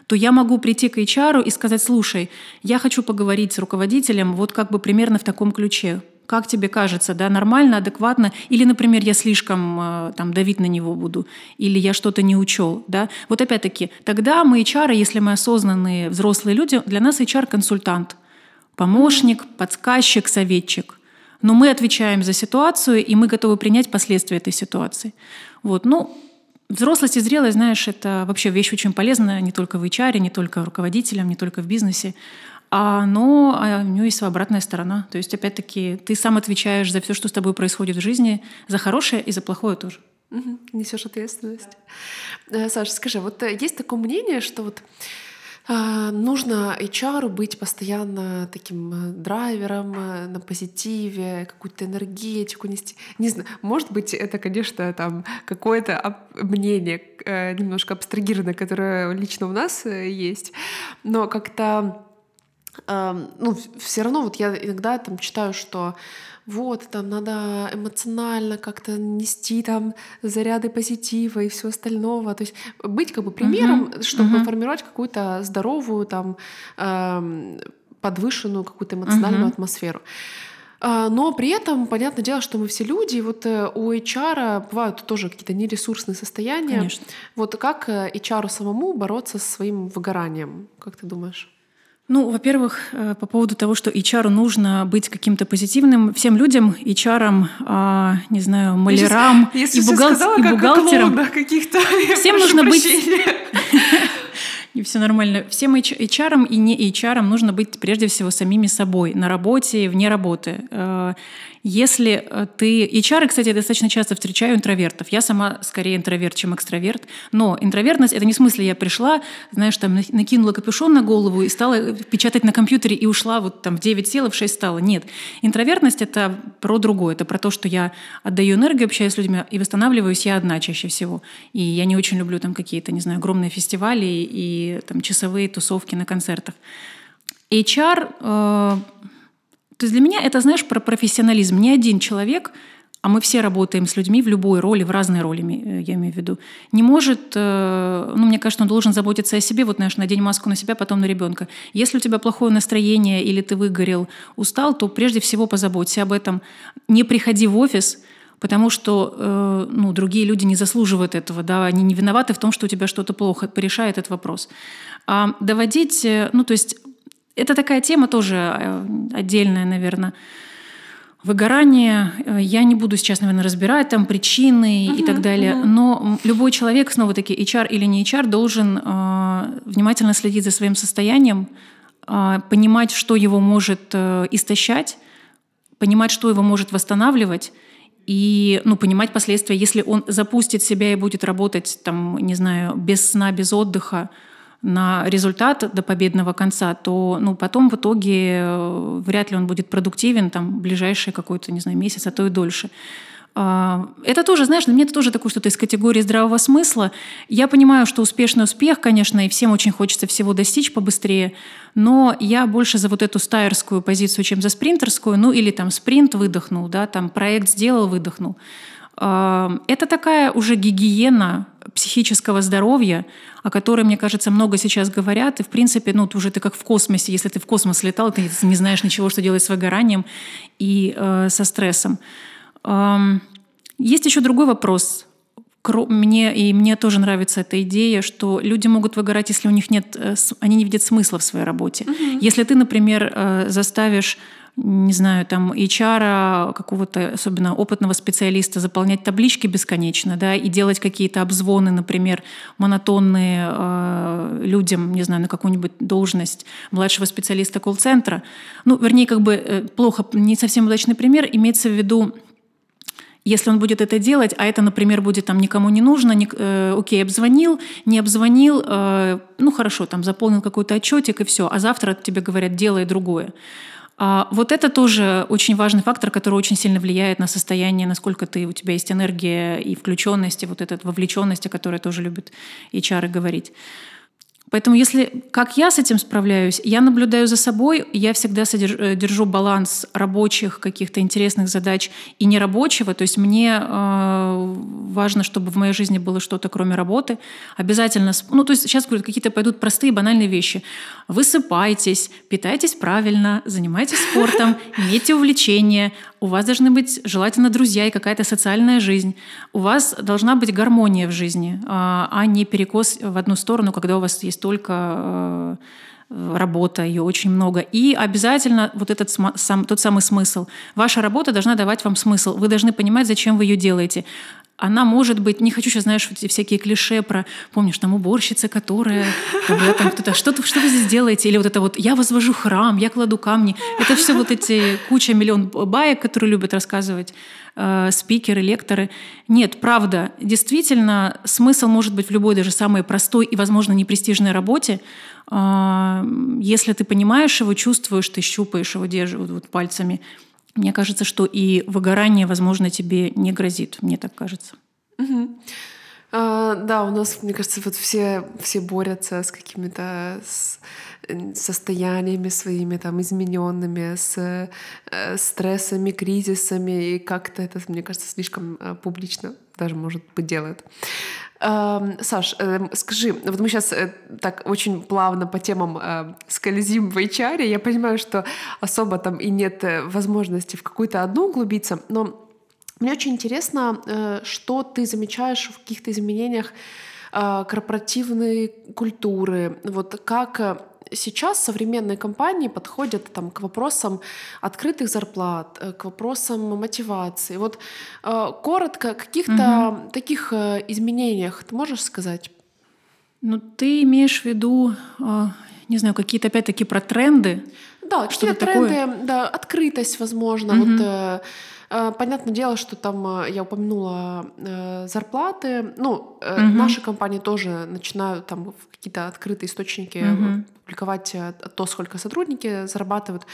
то я могу прийти к HR и сказать, слушай, я хочу поговорить с руководителем вот как бы примерно в таком ключе. Как тебе кажется, да, нормально, адекватно? Или, например, я слишком э, там давить на него буду, или я что-то не учел, да? Вот опять-таки, тогда мы HR, если мы осознанные взрослые люди, для нас HR консультант, помощник, подсказчик, советчик. Но мы отвечаем за ситуацию, и мы готовы принять последствия этой ситуации. Вот, ну, Взрослость и зрелость, знаешь, это вообще вещь очень полезная не только в HR, не только руководителям, не только в бизнесе. А, но а у нее есть своя обратная сторона. То есть, опять-таки, ты сам отвечаешь за все, что с тобой происходит в жизни, за хорошее и за плохое тоже. Угу, несешь ответственность. Э, Саша, скажи, вот э, есть такое мнение, что вот а, нужно HR быть постоянно таким э, драйвером на позитиве, какую-то энергетику нести. Не знаю, может быть, это, конечно, там какое-то мнение немножко абстрагированное, которое лично у нас есть, но как-то ну, все равно вот я иногда там читаю, что вот, там надо эмоционально как-то нести там заряды позитива и всего остального. То есть быть как бы примером, uh-huh. чтобы uh-huh. формировать какую-то здоровую там подвышенную какую-то эмоциональную uh-huh. атмосферу. А, но при этом, понятное дело, что мы все люди, и вот э, у HR бывают тоже какие-то нересурсные состояния. Конечно. Вот как э, HR самому бороться со своим выгоранием, как ты думаешь? Ну, во-первых, э, по поводу того, что HR нужно быть каким-то позитивным, всем людям, HR, а, не знаю, малярам и, бухгал... и бухгалтерам, каких-то. Всем нужно быть... И все нормально. Всем HR и не HR нужно быть прежде всего самими собой на работе и вне работы. Если э, ты... HR, кстати, я достаточно часто встречаю интровертов. Я сама скорее интроверт, чем экстраверт. Но интровертность — это не в смысле я пришла, знаешь, там накинула капюшон на голову и стала печатать на компьютере и ушла вот там в 9 села, в 6 стала. Нет. Интровертность — это про другое. Это про то, что я отдаю энергию, общаюсь с людьми и восстанавливаюсь я одна чаще всего. И я не очень люблю там какие-то, не знаю, огромные фестивали и там часовые тусовки на концертах. HR э, то есть для меня это, знаешь, про профессионализм. Не один человек, а мы все работаем с людьми в любой роли, в разной роли, э, я имею в виду, не может, э, ну, мне кажется, он должен заботиться о себе, вот, знаешь, надень маску на себя, потом на ребенка. Если у тебя плохое настроение или ты выгорел, устал, то прежде всего позаботься об этом. Не приходи в офис, потому что э, ну, другие люди не заслуживают этого, да, они не виноваты в том, что у тебя что-то плохо, порешай этот вопрос. А доводить, ну, то есть это такая тема тоже э, отдельная, наверное. Выгорание, э, я не буду сейчас, наверное, разбирать там причины uh-huh, и так далее, uh-huh. но любой человек, снова-таки HR или не HR, должен э, внимательно следить за своим состоянием, э, понимать, что его может э, истощать, понимать, что его может восстанавливать, и ну, понимать последствия, если он запустит себя и будет работать, там, не знаю, без сна, без отдыха, на результат до победного конца, то ну, потом в итоге э, вряд ли он будет продуктивен там, ближайший какой-то, не знаю, месяц, а то и дольше. А, это тоже, знаешь, для меня это тоже такое что-то из категории здравого смысла. Я понимаю, что успешный успех, конечно, и всем очень хочется всего достичь побыстрее, но я больше за вот эту стайерскую позицию, чем за спринтерскую. Ну или там спринт выдохнул, да, там проект сделал, выдохнул. Это такая уже гигиена психического здоровья, о которой, мне кажется, много сейчас говорят. И, в принципе, ну, уже ты как в космосе. Если ты в космос летал, ты не знаешь ничего, что делать с выгоранием и э, со стрессом. Э, есть еще другой вопрос. Мне, и мне тоже нравится эта идея, что люди могут выгорать, если у них нет, э, они не видят смысла в своей работе. Угу. Если ты, например, э, заставишь не знаю, там HR, какого-то особенно опытного специалиста заполнять таблички бесконечно, да, и делать какие-то обзвоны, например, монотонные э, людям, не знаю, на какую-нибудь должность младшего специалиста колл-центра. Ну, вернее, как бы э, плохо, не совсем удачный пример, имеется в виду если он будет это делать, а это, например, будет там никому не нужно, не, э, окей, обзвонил, не обзвонил, э, ну хорошо, там заполнил какой-то отчетик и все, а завтра тебе говорят, делай другое. А вот это тоже очень важный фактор, который очень сильно влияет на состояние, насколько ты, у тебя есть энергия и включенность, и вот эта вовлеченность, о которой тоже любят HR говорить. Поэтому если как я с этим справляюсь, я наблюдаю за собой, я всегда содерж, э, держу баланс рабочих каких-то интересных задач и нерабочего. То есть мне э, важно, чтобы в моей жизни было что-то кроме работы. Обязательно, ну то есть сейчас говорят, какие-то пойдут простые банальные вещи. Высыпайтесь, питайтесь правильно, занимайтесь спортом, имейте увлечения, у вас должны быть желательно друзья и какая-то социальная жизнь. У вас должна быть гармония в жизни, а, а не перекос в одну сторону, когда у вас есть только э, работа, ее очень много. И обязательно вот этот сам, тот самый смысл. Ваша работа должна давать вам смысл. Вы должны понимать, зачем вы ее делаете она может быть, не хочу сейчас, знаешь, эти всякие клише про, помнишь, там уборщица, которая, когда там кто-то, что, что вы здесь делаете? Или вот это вот, я возвожу храм, я кладу камни. Это все вот эти куча миллион баек, которые любят рассказывать э, спикеры, лекторы. Нет, правда, действительно, смысл может быть в любой даже самой простой и, возможно, непрестижной работе, э, если ты понимаешь его, чувствуешь, ты щупаешь его, держишь вот пальцами, мне кажется, что и выгорание, возможно, тебе не грозит. Мне так кажется. Угу. А, да, у нас, мне кажется, вот все, все борются с какими-то состояниями своими там измененными, с э, стрессами, кризисами, и как-то это, мне кажется, слишком э, публично даже, может быть, делают. Саш, эм, скажи, вот мы сейчас э, так очень плавно по темам э, скользим в HR, я понимаю, что особо там и нет э, возможности в какую-то одну углубиться, но мне очень интересно, что ты замечаешь в каких-то изменениях корпоративной культуры, вот как сейчас современные компании подходят там, к вопросам открытых зарплат, э, к вопросам мотивации. Вот э, коротко, каких-то угу. таких э, изменениях ты можешь сказать? Ну, ты имеешь в виду, не знаю, какие-то опять-таки про тренды? Да, какие-то тренды, такое? да, открытость, возможно. Угу. Вот, понятное дело, что там э, я упомянула э, зарплаты. Ну, угу. наши компании тоже начинают там какие-то открытые источники угу. публиковать то, сколько сотрудники зарабатывают.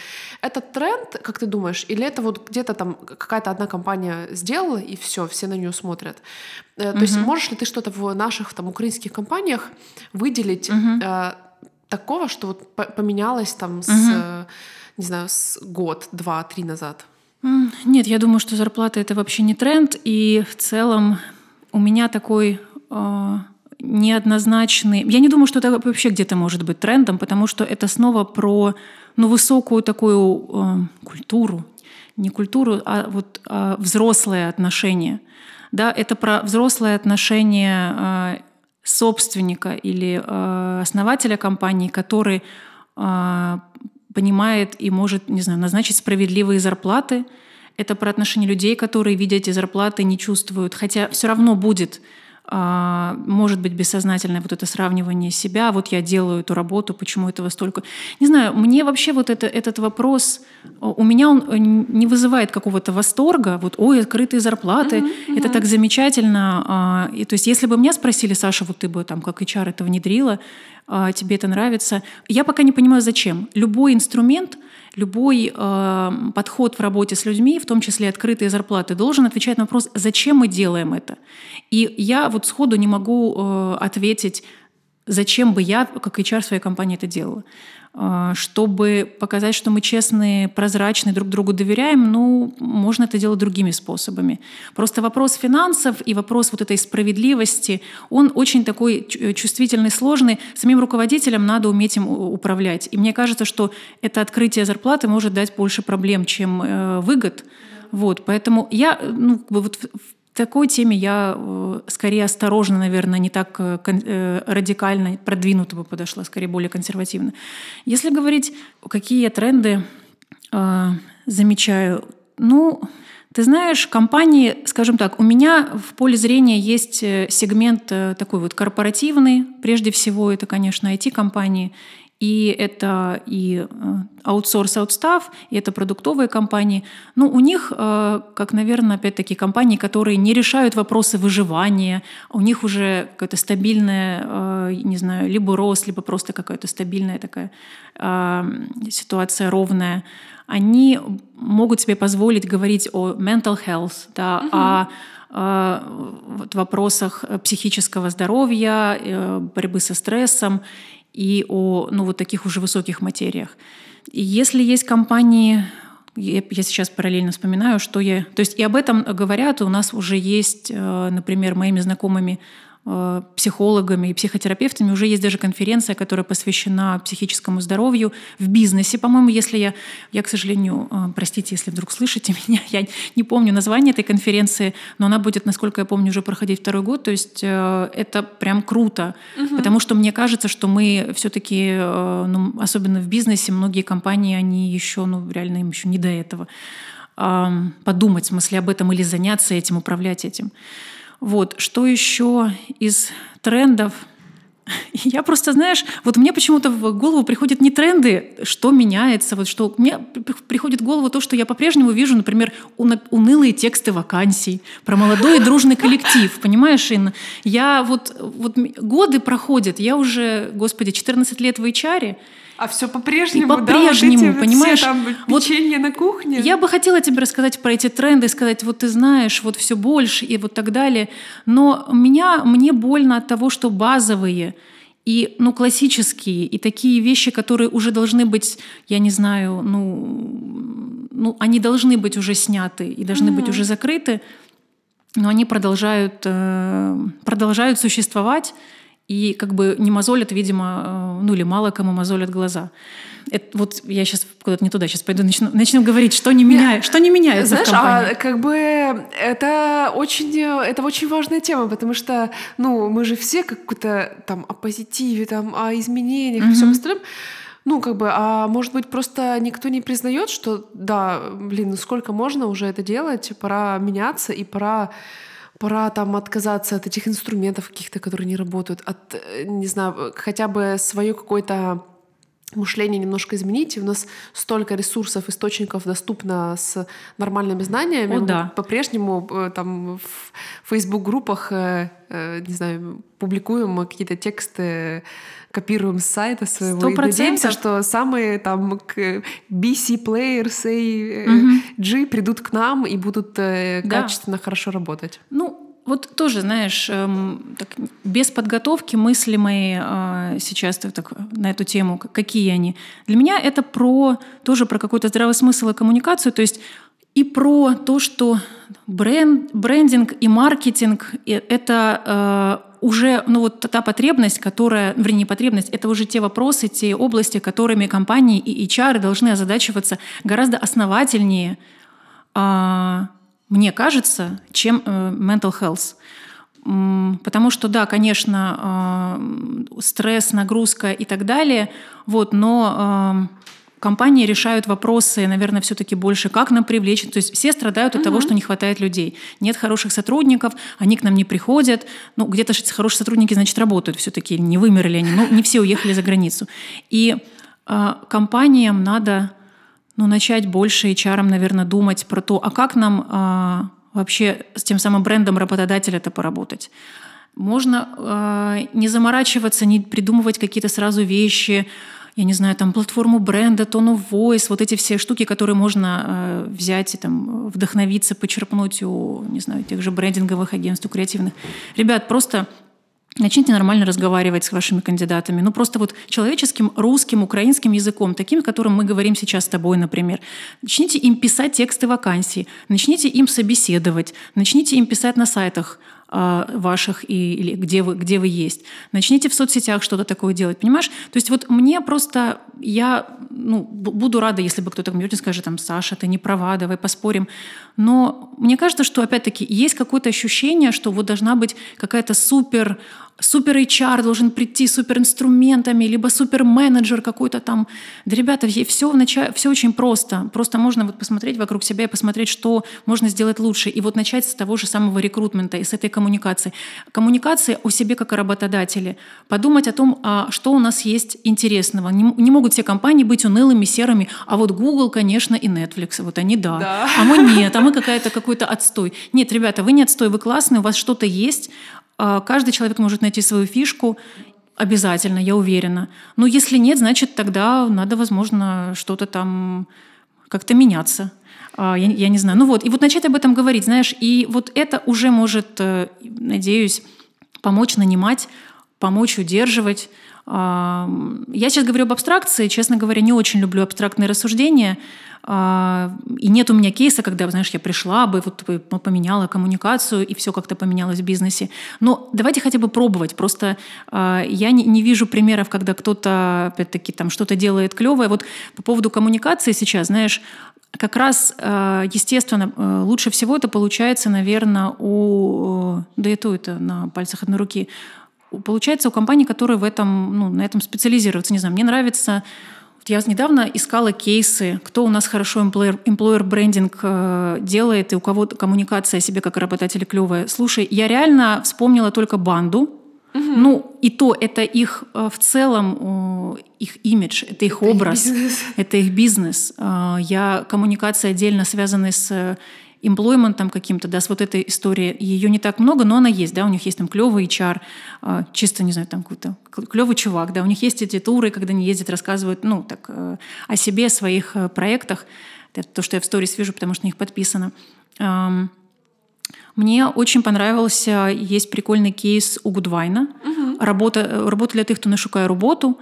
Это тренд, как ты думаешь, или это вот где-то там какая-то одна компания сделала и все, все на нее смотрят? То угу. есть можешь ли ты что-то в наших там украинских компаниях выделить угу. такого, что вот поменялось там с, не знаю, с год, два, три назад? Нет, я думаю, что зарплата это вообще не тренд, и в целом у меня такой э, неоднозначный. Я не думаю, что это вообще где-то может быть трендом, потому что это снова про ну, высокую такую э, культуру, не культуру, а вот э, взрослое отношение. Да, это про взрослое отношение э, собственника или э, основателя компании, который э, понимает и может, не знаю, назначить справедливые зарплаты. Это про отношения людей, которые, видя эти зарплаты, не чувствуют. Хотя все равно будет может быть бессознательное вот это сравнивание себя, вот я делаю эту работу, почему этого столько. Не знаю, мне вообще вот это, этот вопрос, у меня он э, не вызывает какого-то восторга, вот, ой, открытые зарплаты, uh-huh, uh-huh. это так замечательно. А, и, то есть если бы меня спросили, Саша, вот ты бы там как HR это внедрила, а, тебе это нравится, я пока не понимаю, зачем. Любой инструмент — любой э, подход в работе с людьми, в том числе открытые зарплаты, должен отвечать на вопрос, зачем мы делаем это. И я вот сходу не могу э, ответить, зачем бы я, как HR своей компании, это делала. А, чтобы показать, что мы честные, прозрачные, друг другу доверяем, ну, можно это делать другими способами. Просто вопрос финансов и вопрос вот этой справедливости, он очень такой чувствительный, сложный. Самим руководителям надо уметь им управлять. И мне кажется, что это открытие зарплаты может дать больше проблем, чем э, выгод. Вот, поэтому я ну, вот такой теме я э, скорее осторожно, наверное, не так э, э, радикально продвинуто бы подошла, скорее более консервативно. Если говорить, какие тренды замечаю, ну, ты знаешь, компании, скажем так, у меня в поле зрения есть сегмент такой вот корпоративный. Прежде всего, это, конечно, IT-компании. И это и э, аутсорс, аутстав, и это продуктовые компании. Ну, у них, э, как, наверное, опять-таки компании, которые не решают вопросы выживания, у них уже какая-то стабильная, э, не знаю, либо рост, либо просто какая-то стабильная такая ситуация ровная. Они могут себе позволить говорить о mental health, да, угу. о вот, вопросах психического здоровья, борьбы со стрессом. И о ну, вот таких уже высоких материях. И если есть компании, я, я сейчас параллельно вспоминаю, что я... То есть и об этом говорят, у нас уже есть, э, например, моими знакомыми психологами и психотерапевтами. Уже есть даже конференция, которая посвящена психическому здоровью в бизнесе. По-моему, если я, я, к сожалению, э, простите, если вдруг слышите меня, я не помню название этой конференции, но она будет, насколько я помню, уже проходить второй год. То есть э, это прям круто, угу. потому что мне кажется, что мы все-таки, ну, особенно в бизнесе, многие компании, они еще, ну, реально им еще не до этого подумать в смысле об этом или заняться этим, управлять этим. Вот. Что еще из трендов? Я просто, знаешь, вот мне почему-то в голову приходят не тренды, что меняется, вот что мне приходит в голову то, что я по-прежнему вижу, например, унылые тексты вакансий про молодой и дружный коллектив, понимаешь, Инна? Я вот, вот годы проходят, я уже, господи, 14 лет в HR, а все по-прежнему, по-прежнему, да, вот понимаешь? Все там печенье вот на кухне. Я бы хотела тебе рассказать про эти тренды, сказать, вот ты знаешь, вот все больше и вот так далее. Но меня, мне больно от того, что базовые и ну, классические, и такие вещи, которые уже должны быть, я не знаю, ну, ну они должны быть уже сняты и должны mm-hmm. быть уже закрыты, но они продолжают, э, продолжают существовать и как бы не мозолят, видимо, э, ну или мало кому мозолят глаза. Это, вот я сейчас куда-то не туда сейчас пойду, начну, начну говорить, что не, меняет, что не меняется Знаешь, в компании. а как бы это очень, это очень важная тема, потому что, ну, мы же все как-то там о позитиве, там, о изменениях mm-hmm. и всем остальном. Ну, как бы, а может быть, просто никто не признает, что да, блин, ну сколько можно уже это делать, пора меняться и пора пора там отказаться от этих инструментов каких-то, которые не работают, от, э, не знаю, хотя бы свое какое-то мышление немножко изменить. У нас столько ресурсов, источников доступно с нормальными знаниями. О, да. По-прежнему э, там в Facebook-группах, э, не знаю, публикуем какие-то тексты копируем с сайта своего 100%. и надеемся, что самые там BC players и угу. G придут к нам и будут э, да. качественно хорошо работать. Ну, вот тоже, знаешь, эм, так, без подготовки мысли мои э, сейчас так, так, на эту тему, какие они. Для меня это про тоже про какой-то здравый смысл и коммуникацию, то есть и про то, что бренд, брендинг и маркетинг — это э, уже ну, вот та потребность, которая, вернее, не потребность, это уже те вопросы, те области, которыми компании и HR должны озадачиваться гораздо основательнее, э, мне кажется, чем э, mental health. Потому что, да, конечно, э, стресс, нагрузка и так далее, вот, но э, компании решают вопросы, наверное, все-таки больше, как нам привлечь. То есть все страдают от угу. того, что не хватает людей. Нет хороших сотрудников, они к нам не приходят. Ну, где-то хорошие сотрудники, значит, работают все-таки, не вымерли они. Ну, не все уехали за границу. И э, компаниям надо ну, начать больше HR, наверное, думать про то, а как нам э, вообще с тем самым брендом работодателя-то поработать. Можно э, не заморачиваться, не придумывать какие-то сразу вещи, я не знаю, там платформу бренда, tone of voice, вот эти все штуки, которые можно э, взять и там вдохновиться, почерпнуть у, не знаю, тех же брендинговых агентств, у креативных. Ребят, просто Начните нормально разговаривать с вашими кандидатами. Ну, просто вот человеческим, русским, украинским языком, таким, которым мы говорим сейчас с тобой, например. Начните им писать тексты вакансий, начните им собеседовать, начните им писать на сайтах – ваших и, или где вы, где вы есть. Начните в соцсетях что-то такое делать, понимаешь? То есть вот мне просто, я ну, буду рада, если бы кто-то мне скажет, там, Саша, ты не права, давай поспорим. Но мне кажется, что, опять-таки, есть какое-то ощущение, что вот должна быть какая-то супер супер HR должен прийти с супер инструментами, либо супер менеджер какой-то там. Да, ребята, все, вначале, все очень просто. Просто можно вот посмотреть вокруг себя и посмотреть, что можно сделать лучше. И вот начать с того же самого рекрутмента и с этой коммуникации. Коммуникация о себе как о работодателе. Подумать о том, а что у нас есть интересного. Не, могут все компании быть унылыми, серыми. А вот Google, конечно, и Netflix. Вот они да. да. А мы нет, а мы какая-то какой-то отстой. Нет, ребята, вы не отстой, вы классные, у вас что-то есть, каждый человек может найти свою фишку, обязательно, я уверена. Но если нет, значит, тогда надо, возможно, что-то там как-то меняться. А, я, я не знаю. Ну вот, и вот начать об этом говорить, знаешь, и вот это уже может, э, надеюсь, помочь нанимать, помочь удерживать, Я сейчас говорю об абстракции. Честно говоря, не очень люблю абстрактные рассуждения. А, и нет у меня кейса, когда, знаешь, я пришла бы, вот поменяла коммуникацию, и все как-то поменялось в бизнесе. Но давайте хотя бы пробовать. Просто а, я не, вижу примеров, когда кто-то, опять-таки, там что-то делает клевое. Вот по поводу коммуникации сейчас, знаешь, как раз, а, естественно, лучше всего это получается, наверное, у... Да и то это на пальцах одной руки. Получается у компаний, которые в этом, ну, на этом специализируются. Не знаю, мне нравится я недавно искала кейсы, кто у нас хорошо employer, branding э, делает и у кого коммуникация о себе как работодателя клевая. Слушай, я реально вспомнила только банду. Угу. Ну, и то это их э, в целом их имидж, это их это образ, их это их бизнес. Э, я коммуникация отдельно связанная с эмплойментом каким-то, да, с вот этой историей, ее не так много, но она есть, да, у них есть там клевый HR, а, чисто, не знаю, там какой-то клевый чувак, да, у них есть эти туры, когда они ездят, рассказывают, ну, так, э, о себе, о своих э, проектах, это то, что я в сторис вижу, потому что на них подписано. Мне очень понравился, есть прикольный кейс у Гудвайна. Угу. Работа, работа для тех, кто не шукає роботу.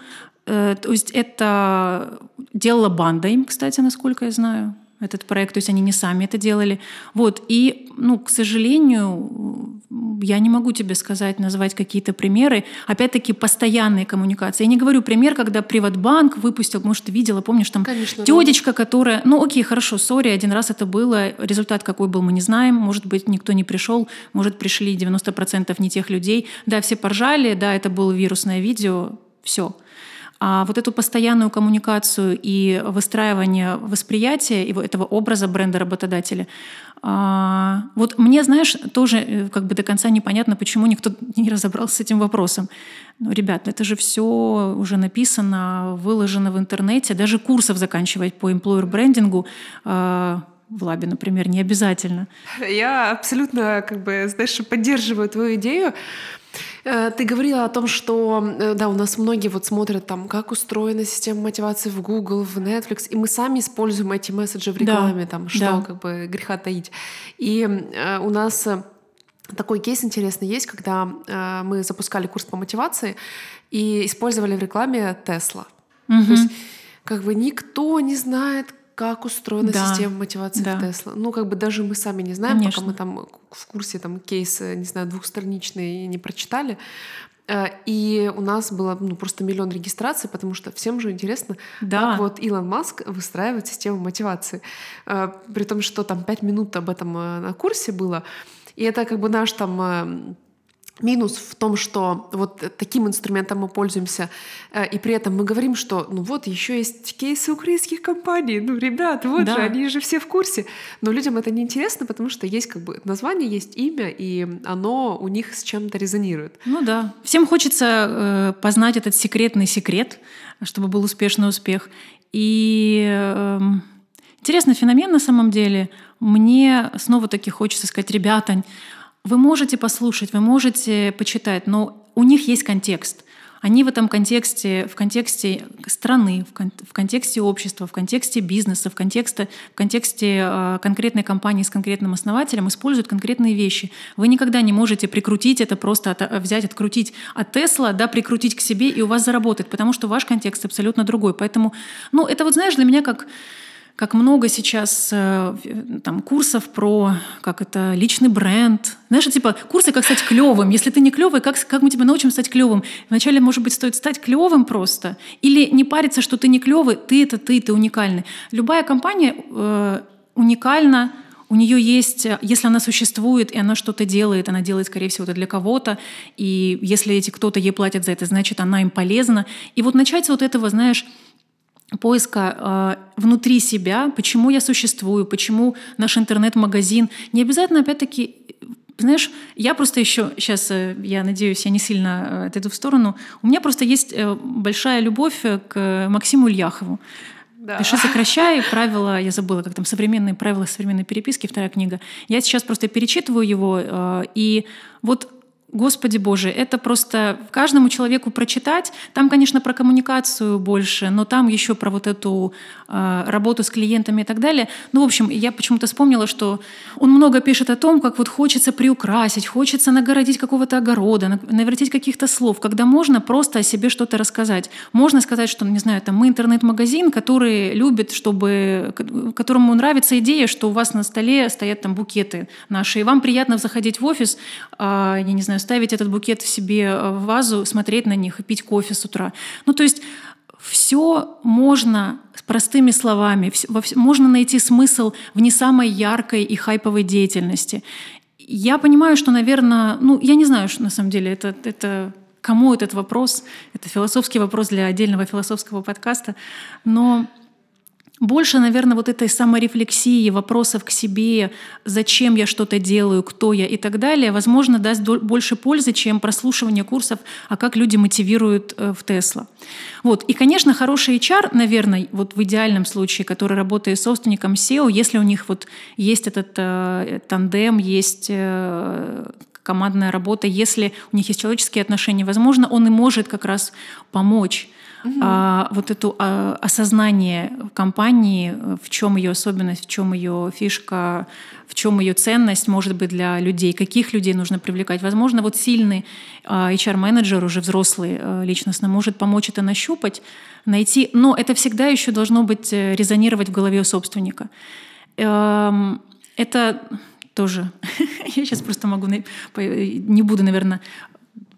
То есть это делала банда им, кстати, насколько я знаю этот проект, то есть они не сами это делали. Вот. И, ну, к сожалению, я не могу тебе сказать, назвать какие-то примеры. Опять-таки, постоянные коммуникации. Я не говорю пример, когда Приватбанк выпустил, может, ты видела, помнишь, там Конечно, тетечка, да. которая... Ну, окей, хорошо, сори, один раз это было. Результат какой был, мы не знаем. Может быть, никто не пришел, может, пришли 90% не тех людей. Да, все поржали, да, это было вирусное видео, все. А вот эту постоянную коммуникацию и выстраивание восприятия этого образа бренда работодателя, а, вот мне, знаешь, тоже э, как бы до конца непонятно, почему никто не разобрался с этим вопросом. Ну, ребят, это же все уже написано, выложено в интернете, даже курсов заканчивать по employer брендингу а, в лабе, например, не обязательно. Я абсолютно, как бы, знаешь, поддерживаю твою идею. Э, ты говорила о том, что э, да, у нас многие вот смотрят там, как устроена система мотивации в Google, в Netflix, и мы сами используем эти месседжи в рекламе, да. там, что да. как бы греха таить. И э, у нас такой кейс интересный есть, когда э, мы запускали курс по мотивации и использовали в рекламе Tesla. Угу. То есть как бы никто не знает, как устроена да. система мотивации да. в Тесла. Ну, как бы даже мы сами не знаем, Конечно. пока мы там в курсе там кейс, не знаю, двухстраничный не прочитали. Э, и у нас было ну, просто миллион регистраций, потому что всем же интересно, да. как вот Илон Маск выстраивает систему мотивации. Э, при том, что там пять минут об этом э, на курсе было. И это как бы наш там Минус в том, что вот таким инструментом мы пользуемся, э, и при этом мы говорим, что ну вот еще есть кейсы украинских компаний, ну ребят, вот да. же, они же все в курсе. Но людям это не интересно, потому что есть как бы название, есть имя, и оно у них с чем-то резонирует. Ну да. Всем хочется э, познать этот секретный секрет, чтобы был успешный успех. И э, интересный феномен на самом деле. Мне снова-таки хочется сказать, ребята, вы можете послушать, вы можете почитать, но у них есть контекст. Они в этом контексте, в контексте страны, в, кон, в контексте общества, в контексте бизнеса, в контексте, в контексте э, конкретной компании с конкретным основателем используют конкретные вещи. Вы никогда не можете прикрутить это просто от, взять, открутить от Тесла, да, прикрутить к себе и у вас заработает, потому что ваш контекст абсолютно другой. Поэтому, ну, это вот знаешь, для меня как как много сейчас э, там курсов про как это личный бренд. Знаешь, типа курсы, как стать клевым. Если ты не клевый, как, как мы тебя научим стать клевым? Вначале, может быть, стоит стать клевым просто. Или не париться, что ты не клевый, ты это ты, ты уникальный. Любая компания э, уникальна, у нее есть, если она существует, и она что-то делает, она делает, скорее всего, это для кого-то, и если эти кто-то ей платит за это, значит, она им полезна. И вот начать вот этого, знаешь, поиска э, внутри себя, почему я существую, почему наш интернет-магазин. Не обязательно, опять-таки, знаешь, я просто еще сейчас, э, я надеюсь, я не сильно э, отойду в сторону. У меня просто есть э, большая любовь к Максиму Ильяхову. Да. Пиши, сокращай. Правила, я забыла, как там современные правила современной переписки, вторая книга. Я сейчас просто перечитываю его, и вот Господи Боже, это просто каждому человеку прочитать. Там, конечно, про коммуникацию больше, но там еще про вот эту э, работу с клиентами и так далее. Ну, в общем, я почему-то вспомнила, что он много пишет о том, как вот хочется приукрасить, хочется нагородить какого-то огорода, навертеть каких-то слов, когда можно просто о себе что-то рассказать. Можно сказать, что, не знаю, там мы интернет-магазин, который любит, чтобы, которому нравится идея, что у вас на столе стоят там букеты наши, и вам приятно заходить в офис, э, я не знаю, ставить этот букет в себе э, в вазу, смотреть на них и пить кофе с утра. Ну, то есть все можно простыми словами, можно найти смысл в не самой яркой и хайповой деятельности. Я понимаю, что, наверное, ну, я не знаю, что на самом деле это, это кому этот вопрос, это философский вопрос для отдельного философского подкаста, но больше, наверное, вот этой саморефлексии, вопросов к себе, зачем я что-то делаю, кто я и так далее, возможно, даст больше пользы, чем прослушивание курсов, а как люди мотивируют э, в Тесла. Вот. И, конечно, хороший HR, наверное, вот в идеальном случае, который работает с собственником SEO, если у них вот есть этот э, тандем, есть э, командная работа, если у них есть человеческие отношения, возможно, он и может как раз помочь угу. а, вот это а, осознание компании, в чем ее особенность, в чем ее фишка, в чем ее ценность может быть для людей, каких людей нужно привлекать. Возможно, вот сильный а, HR-менеджер, уже взрослый а, личностно, может помочь это нащупать, найти, но это всегда еще должно быть э, резонировать в голове у собственника. Эм, это тоже, я сейчас просто могу, не буду, наверное,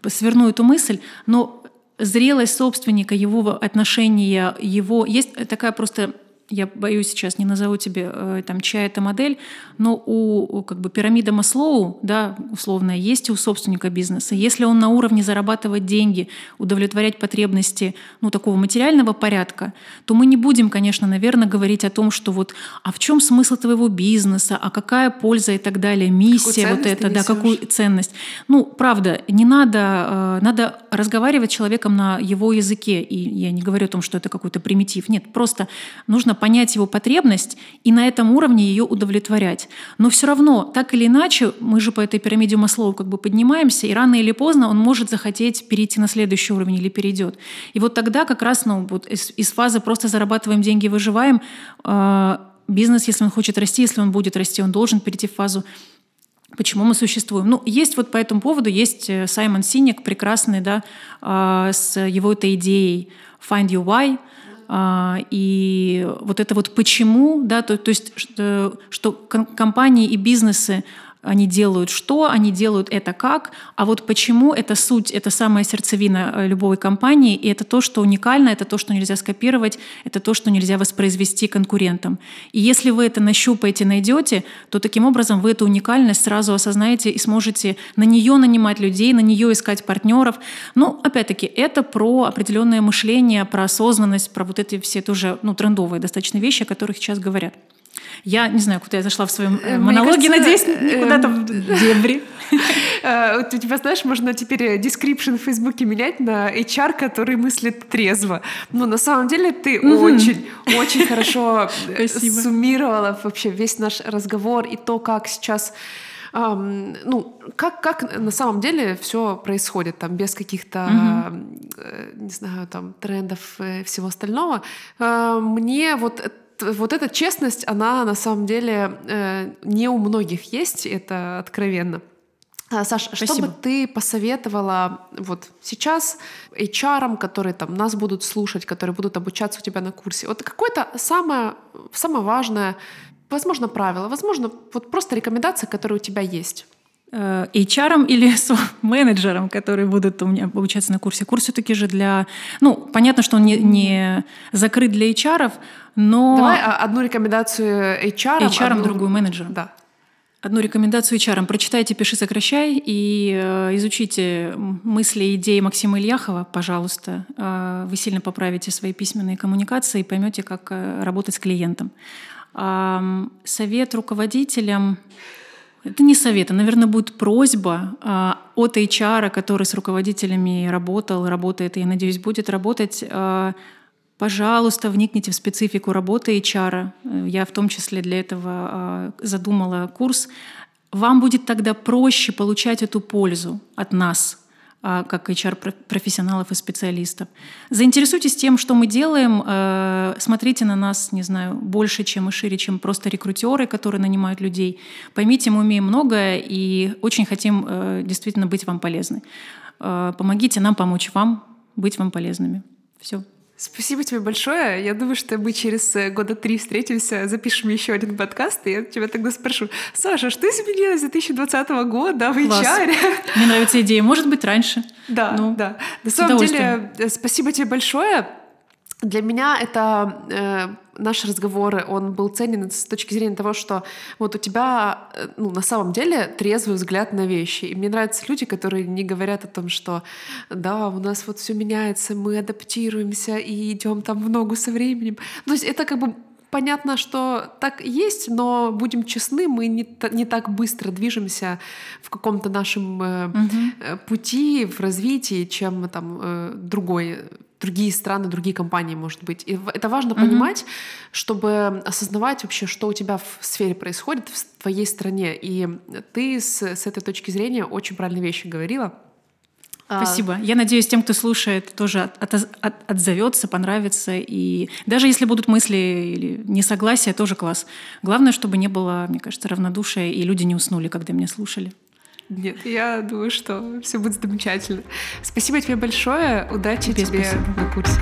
сверну эту мысль, но зрелость собственника, его отношения, его... Есть такая просто я боюсь сейчас не назову тебе э, там чья это модель, но у как бы пирамида Маслоу, да, условно, есть у собственника бизнеса. Если он на уровне зарабатывать деньги, удовлетворять потребности, ну, такого материального порядка, то мы не будем, конечно, наверное, говорить о том, что вот, а в чем смысл твоего бизнеса, а какая польза? и так далее, миссия вот это, да, какую ценность. Ну, правда, не надо, э, надо разговаривать с человеком на его языке, и я не говорю о том, что это какой-то примитив, нет, просто нужно понять его потребность и на этом уровне ее удовлетворять. Но все равно, так или иначе, мы же по этой пирамиде Маслоу как бы поднимаемся, и рано или поздно он может захотеть перейти на следующий уровень или перейдет. И вот тогда как раз ну, вот из, из фазы просто зарабатываем деньги, выживаем, э, бизнес, если он хочет расти, если он будет расти, он должен перейти в фазу Почему мы существуем? Ну, есть вот по этому поводу, есть э, Саймон Синик, прекрасный, да, э, с его этой идеей «Find Your Why», а, и вот это вот почему, да, то, то есть что, что компании и бизнесы они делают что, они делают это как, а вот почему это суть, это самая сердцевина э, любой компании, и это то, что уникально, это то, что нельзя скопировать, это то, что нельзя воспроизвести конкурентам. И если вы это нащупаете, найдете, то таким образом вы эту уникальность сразу осознаете и сможете на нее нанимать людей, на нее искать партнеров. Но опять-таки это про определенное мышление, про осознанность, про вот эти все тоже ну, трендовые достаточно вещи, о которых сейчас говорят. Я не знаю, куда я зашла в своем э, монологе, кажется, надеюсь, не куда-то в дебри. Э, вот у тебя, знаешь, можно теперь description в Фейсбуке менять на HR, который мыслит трезво. Но на самом деле ты очень, очень хорошо э, суммировала вообще весь наш разговор и то, как сейчас Um, ну, как, как на самом деле все происходит, там, без каких-то, uh-huh. не знаю, там, трендов и всего остального. Uh, мне вот вот эта честность, она на самом деле э, не у многих есть, это откровенно. А, Саш, Спасибо. что бы ты посоветовала вот сейчас HR, которые там нас будут слушать, которые будут обучаться у тебя на курсе? Вот какое-то самое, самое важное, возможно, правило, возможно, вот просто рекомендация, которая у тебя есть. Э, HR или с менеджером, которые будут у меня обучаться на курсе. Курс все-таки же для... Ну, понятно, что он не, не закрыт для HR, но... Давай одну рекомендацию HR. HR, одну... другую менеджерам. Да. Одну рекомендацию HR. Прочитайте «Пиши, сокращай» и э, изучите мысли идеи Максима Ильяхова, пожалуйста. Э, вы сильно поправите свои письменные коммуникации и поймете, как э, работать с клиентом. Э, совет руководителям это не совет, а, наверное, будет просьба э, от HR, который с руководителями работал, работает и, я надеюсь, будет работать. Э, пожалуйста, вникните в специфику работы HR. Я в том числе для этого э, задумала курс вам будет тогда проще получать эту пользу от нас, а, как HR-профессионалов и специалистов. Заинтересуйтесь тем, что мы делаем. Э, смотрите на нас, не знаю, больше, чем и шире, чем просто рекрутеры, которые нанимают людей. Поймите, мы умеем многое и очень хотим э, действительно быть вам полезны. Э, помогите нам помочь вам быть вам полезными. Все. Спасибо тебе большое. Я думаю, что мы через э, года три встретимся, запишем еще один подкаст, и я тебя тогда спрошу, Саша, что изменилось с 2020 года в HR? Мне нравится идея. Может быть, раньше. Да, ну, да. На самом деле, э, спасибо тебе большое. Для меня это э, наш разговор, он был ценен с точки зрения того, что вот у тебя э, ну, на самом деле трезвый взгляд на вещи. И мне нравятся люди, которые не говорят о том, что да, у нас вот все меняется, мы адаптируемся и идем там в ногу со временем. То есть это как бы понятно, что так есть, но будем честны, мы не, не так быстро движемся в каком-то нашем э, угу. пути в развитии, чем там э, другой другие страны, другие компании, может быть. И это важно mm-hmm. понимать, чтобы осознавать вообще, что у тебя в сфере происходит в твоей стране. И ты с, с этой точки зрения очень правильные вещи говорила. А, Спасибо. Я надеюсь, тем, кто слушает, тоже от, от, от, отзовется, понравится. И даже если будут мысли или несогласия, тоже класс. Главное, чтобы не было, мне кажется, равнодушия, и люди не уснули, когда меня слушали. Нет, я думаю, что все будет замечательно. Спасибо тебе большое. Удачи тебе, тебе на курсе.